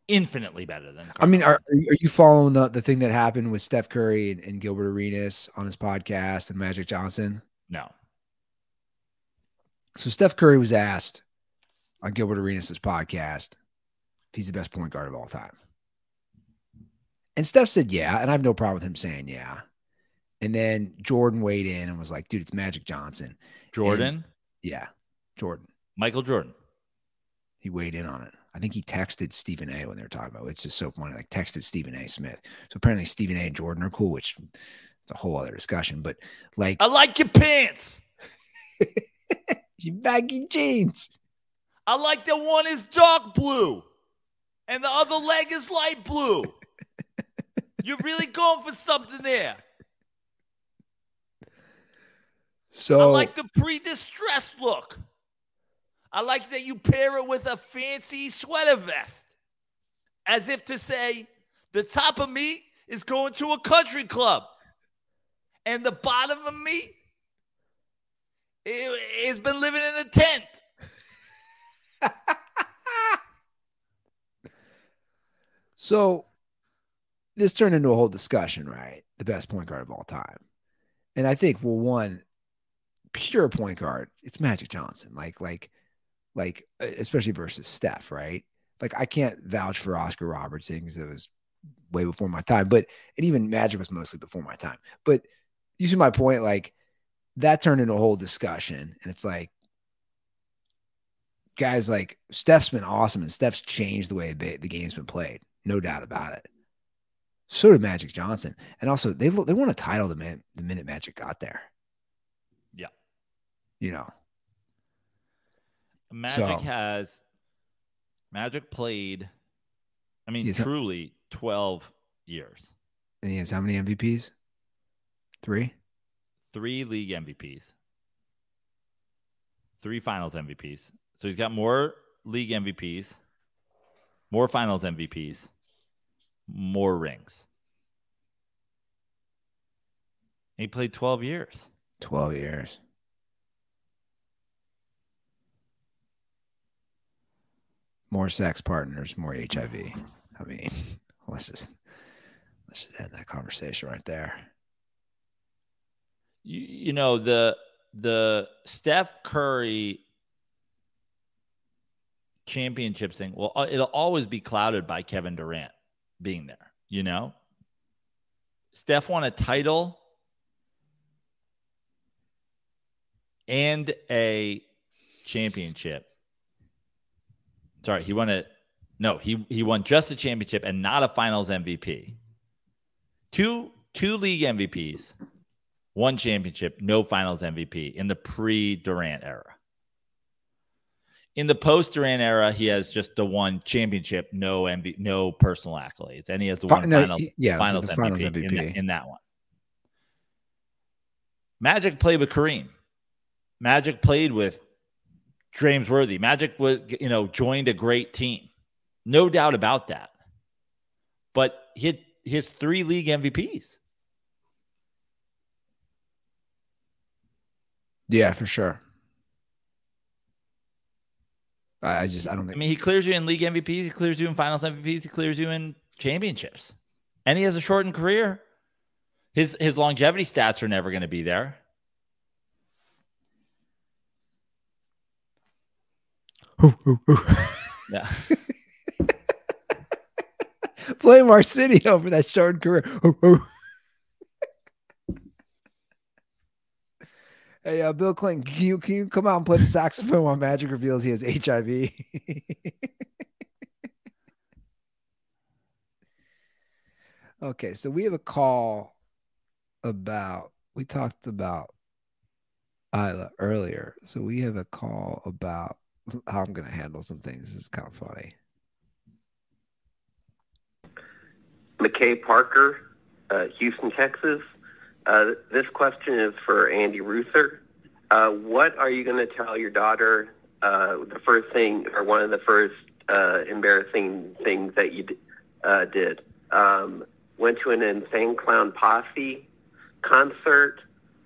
infinitely better than. I mean, are, are you following the, the thing that happened with Steph Curry and, and Gilbert Arenas on his podcast and Magic Johnson? no. So Steph Curry was asked on Gilbert Arenas' podcast if he's the best point guard of all time. And Steph said, yeah. And I have no problem with him saying, yeah. And then Jordan weighed in and was like, dude, it's Magic Johnson. Jordan, Yeah, Jordan. Michael Jordan. He weighed in on it. I think he texted Stephen A when they were talking about it. It's just so funny. Like texted Stephen A. Smith. So apparently Stephen A. and Jordan are cool, which it's a whole other discussion. But like I like your pants. [laughs] baggy jeans. I like that one is dark blue and the other leg is light blue. [laughs] You're really going for something there. So I like the pre distressed look. I like that you pair it with a fancy sweater vest. As if to say, the top of me is going to a country club. And the bottom of me i- has been living in a tent. [laughs] So this turned into a whole discussion, right? The best point guard of all time. And I think, well, one pure point guard, it's Magic Johnson. Like, like, like, uh, especially versus Steph, right? Like, I can't vouch for Oscar Robertson because it was way before my time, but and even Magic was mostly before my time. But you see my point, like that turned into a whole discussion. And it's like, guys like Steph's been awesome and Steph's changed the way the the game's been played. No doubt about it. So did Magic Johnson. And also they they won a title the minute the minute Magic got there. Yeah. You know. Magic So- has Magic played, I mean, truly 12 years, And he has how many MVPs? Three? Three league MVPs, three finals MVPs. So he's got more league MVPs, more finals MVPs, more rings. He played 12 years. 12 years. More sex partners, more HIV. I mean, [laughs] let's just let's just end that conversation right there. You, you know the the Steph Curry championship thing. Well, uh, it'll always be clouded by Kevin Durant being there. You know, Steph won a title and a championship. Sorry, he won a no. He he won just a championship and not a Finals MVP. Two two league MVPs one championship, no finals MVP in the pre Durant era. In the post Durant era, he has just the one championship, no MV, no personal accolades, and he has the Fi- one no, finals, he- yeah, it was finals, MVP, In, that, in that one. Magic played with Kareem. Magic played with James Worthy. Magic was, you know, joined a great team, no doubt about that. But he had his three league MVPs. Yeah, for sure. I just I don't think. I mean, he clears you in league MVPs, he clears you in finals MVPs, he clears you in championships. And he has a shortened career. His his longevity stats are never going to be there. [laughs] Yeah. blame Arsenio for that short career. Ooh, [laughs] ooh. Hey, uh, Bill Clinton, can you can you come out and play the saxophone while Magic reveals he has HIV? [laughs] okay, so we have a call about we talked about Isla earlier. So we have a call about how I'm going to handle some things. This is kind of funny. McKay Parker, uh, Houston, Texas. Uh, this question is for Andy Ruther. Uh, what are you going to tell your daughter uh, the first thing or one of the first uh, embarrassing things that you uh, did? Um, went to an Insane Clown Posse concert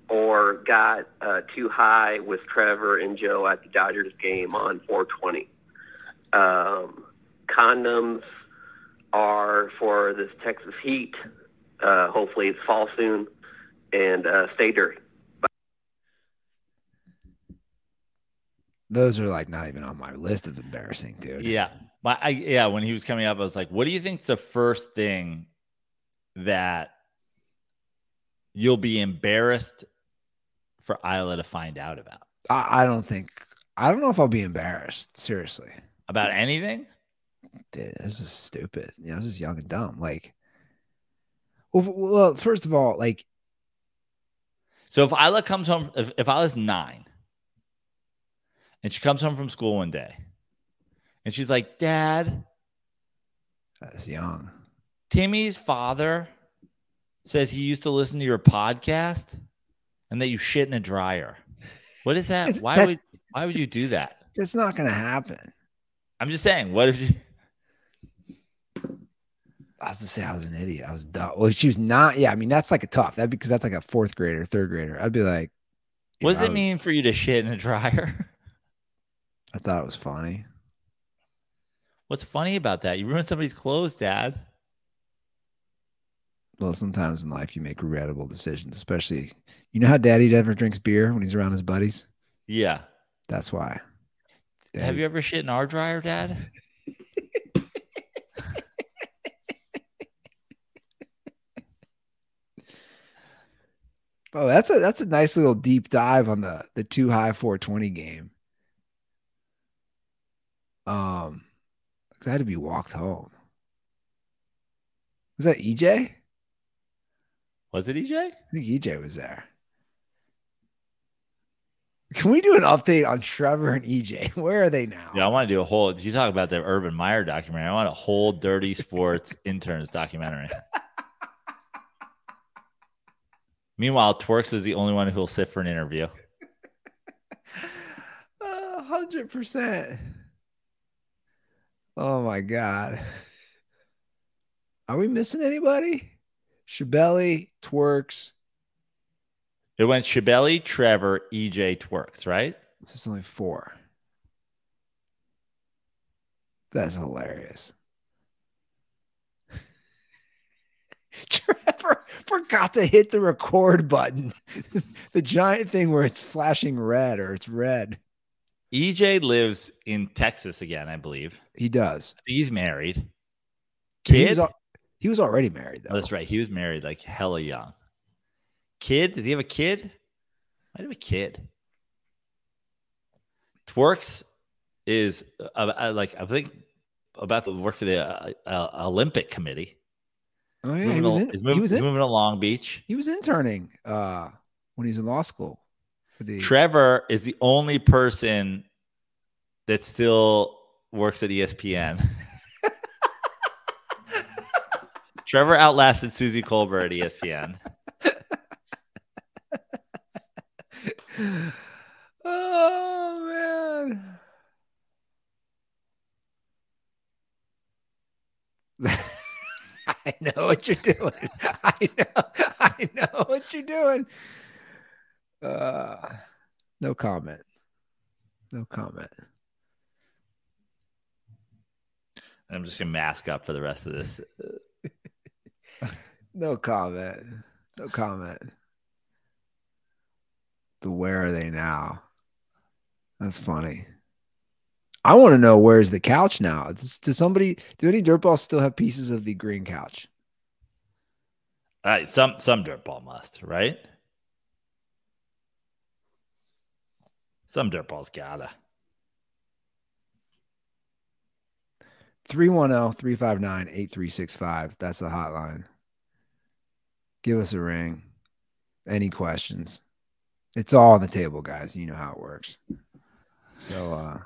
or got too high with Trevor and Joe at the Dodgers game on 420. Um, condoms are for this Texas heat. Hopefully it's fall soon and uh, stay dirty. Those are like not even on my list of embarrassing, dude. Yeah. My, I, yeah. When he was coming up, I was like, what do you think's the first thing that you'll be embarrassed for Isla to find out about? I, I don't think, I don't know if I'll be embarrassed. Seriously. About anything? Dude, this is stupid. You know, this is young and dumb. Like, well, well, first of all, like, So if Isla comes home, if, if Isla's nine and she comes home from school one day and she's like, Dad, that's young. Timmy's father says he used to listen to your podcast and that you shit in a dryer. What is that? [laughs] Why would why would you do that? It's not going to happen. I'm just saying, what if you I was to say I was an idiot. I was dumb. Well, she was not. Yeah, I mean that's like a tough. That because that's like a fourth grader, third grader. I'd be like, what does know, it was- mean for you to shit in a dryer? [laughs] I thought it was funny. What's funny about that? You ruined somebody's clothes, Dad. Well, sometimes in life you make regrettable decisions, especially you know how Daddy never drinks beer when he's around his buddies. Yeah. That's why. Have you ever shit in our dryer, Dad? [laughs] Oh, that's a that's a nice little deep dive on the the two high 420 game. Um, I had to be walked home. Was that EJ? Was it EJ? I think EJ was there. Can we do an update on Trevor and EJ? [laughs] Where are they now? Yeah, I want to do a whole. You talk about the Urban Meyer documentary. I want a whole Dirty Sports [laughs] interns documentary. [laughs] Meanwhile, Twerks is the only one who will sit for an interview. [laughs] A hundred percent. Oh my god. Are we missing anybody? Shabelli, Twerks. It went Shabelli, Trevor, EJ, Twerks, right? This is only four. That's hilarious. [laughs] Trevor forgot to hit the record button. [laughs] the giant thing where it's flashing red or it's red. EJ lives in Texas again, I believe. He does. He's married. He Kid? was, al- he was already married though. Oh, that's right. He was married like hella young. Kid? Does he have a kid? I have a kid. Twerks is uh, uh, like I think about to work for the uh, uh, Olympic Committee. Oh yeah, he was al- in. he's he moving, was he's in. moving to Long Beach. He was interning uh, when he was in law school for the. Trevor is the only person that still works at ESPN. [laughs] Trevor outlasted Suzy Kolber at ESPN. [laughs] oh man. [laughs] [laughs] I know what you're doing. [laughs] I know. I know what you're doing. Uh, no comment. No comment. I'm just gonna mask up for the rest of this. [laughs] No comment. No comment. The where are they now? That's funny. I want to know where's the couch now. Does, does somebody do any dirtballs still have pieces of the green couch? All right, some some dirtball must, right? Some dirtballs gotta. 310-359-8365. That's the hotline. Give us a ring. Any questions? It's all on the table, guys. You know how it works. So, uh,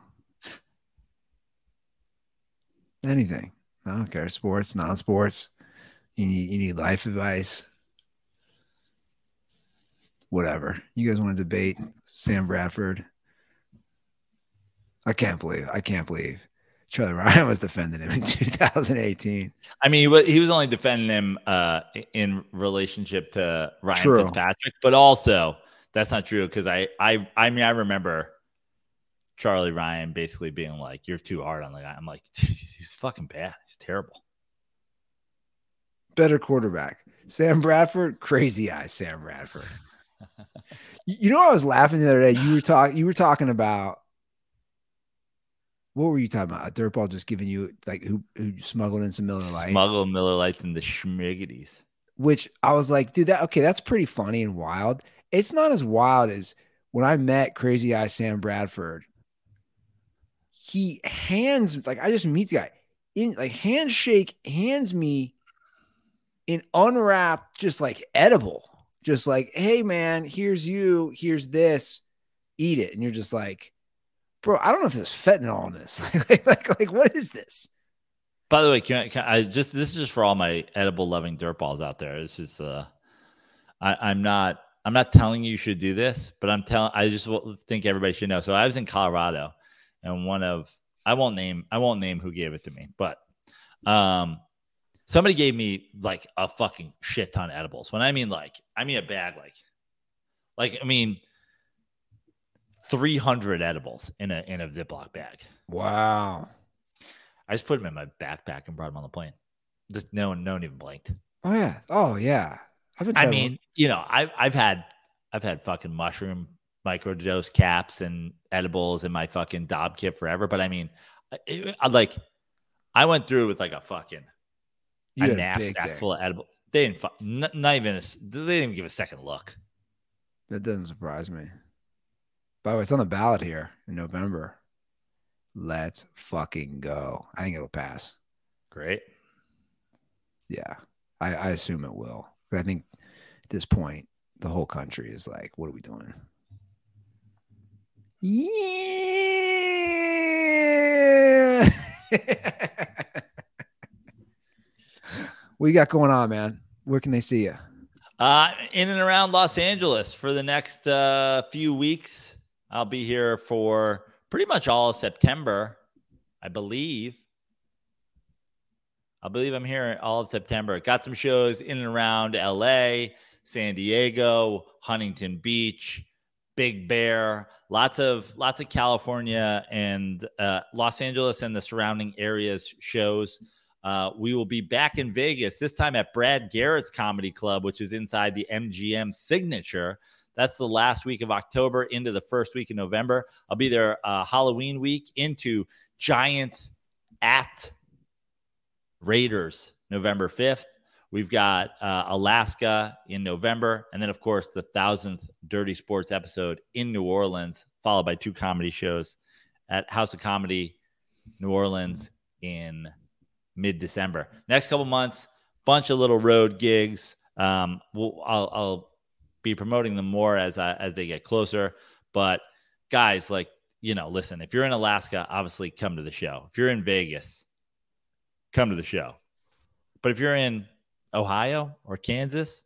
anything. I don't care. Sports, non-sports. You need you need life advice. Whatever. You guys want to debate Sam Bradford? I can't believe. I can't believe Charlie [laughs] Ryan was defending him in 2018. I mean, he was, he was only defending him uh, in relationship to Ryan True. Fitzpatrick, but also that's not true because I, I, I mean, I remember Charlie Ryan basically being like, "You're too hard on the guy." I'm like, [laughs] fucking bad. He's terrible. Better quarterback. Sam Bradford, crazy eyes. Sam Bradford. [laughs] you know, I was laughing the other day. You were talking. You were talking about what were you talking about? A dirtball just giving you like who who smuggled in some Miller Lite, Smuggle Miller Lites and the schmiggities. which I was like, dude, that okay, that's pretty funny and wild. It's not as wild as when I met Crazy Eye Sam Bradford. He hands like I just meet the guy in like handshake hands me an unwrapped, just like edible, just like, hey man, here's you, here's this, eat it, and you're just like, bro, I don't know if there's fentanyl in this. [laughs] like, like, like, what is this? By the way, can I, can I just this is just for all my edible loving dirtballs out there. This is uh, I, I'm not I'm not telling you you should do this, but I'm telling I just think everybody should know. So I was in Colorado, and one of I won't name I won't name who gave it to me, but um, somebody gave me like a fucking shit ton of edibles. When I mean like I mean a bag like like I mean 300 edibles in a in a Ziploc bag. Wow. I just put them in my backpack and brought them on the plane. Just no one, no one even blinked. Oh yeah. Oh yeah. I've been. I mean, you know, I've I've had I've had fucking mushroom microdose caps and edibles in my fucking Dopp kit forever. But I mean, it, I like I went through with like a fucking you a knapsack full of edible. They didn't fu- not, not even a they didn't even give a second look. That doesn't surprise me. By the way, it's on the ballot here in November. Let's fucking go. I think it'll pass. Great. Yeah. I, I assume it will. But I think at this point, the whole country is like, what are we doing? Yeah. what you got going on, man? Where can they see you? Uh, in and around Los Angeles for the next uh, few weeks. I'll be here for pretty much all of September, I believe. I believe I'm here all of September. Got some shows in and around LA, San Diego, Huntington Beach, Big Bear, lots of lots of California and uh, Los Angeles and the surrounding areas shows. Uh, we will be back in Vegas this time at Brad Garrett's Comedy Club, which is inside the MGM Signature. That's the last week of October into the first week of November. I'll be there uh, Halloween week into Giants at Raiders November 5th. We've got uh, Alaska in November. And then, of course, the thousandth Dirty Sports episode in New Orleans, followed by two comedy shows at House of Comedy New Orleans in mid December. Next couple months, bunch of little road gigs. Um, we'll, I'll, I'll be promoting them more as I, as they get closer. But guys, like you know, listen, if you're in Alaska, obviously come to the show. If you're in Vegas, come to the show. But if you're in Ohio or Kansas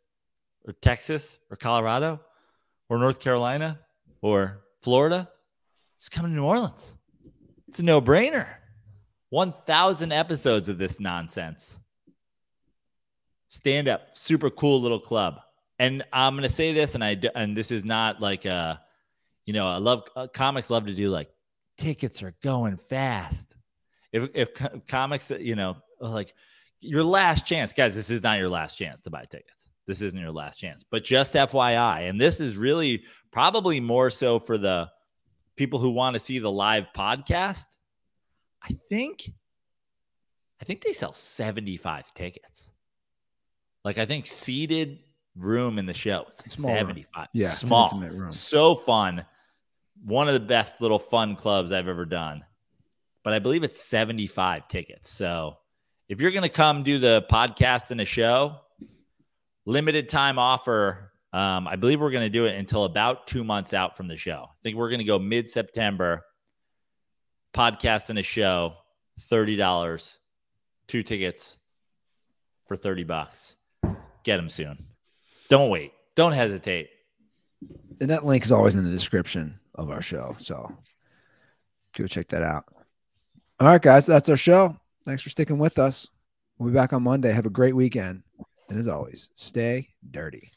or Texas or Colorado or North Carolina or Florida, just come to New Orleans. It's a no brainer. 1,000 episodes of this nonsense. Stand up, super cool little club. And I'm going to say this, and I and this is not like a, you know, I love uh, comics love to do like tickets are going fast. If if co- comics, you know, like your last chance, guys, this is not your last chance to buy tickets. This isn't your last chance. But just FYI, and this is really probably more so for the people who want to see the live podcast. I think I think they sell 75 tickets. Like I think seated room in the show is Small room. 75. Yeah, small. room. So fun. One of the best little fun clubs I've ever done. But I believe it's 75 tickets. So if you're going to come do the podcast and a show, limited time offer Um, I believe we're going to do it until about two months out from the show. I think we're going to go mid September, podcast and a show, $30, two tickets for 30 bucks. Get them soon. Don't wait. Don't hesitate. And that link is always in the description of our show. So go check that out. All right, guys, that's our show. Thanks for sticking with us. We'll be back on Monday. Have a great weekend. And as always, stay dirty.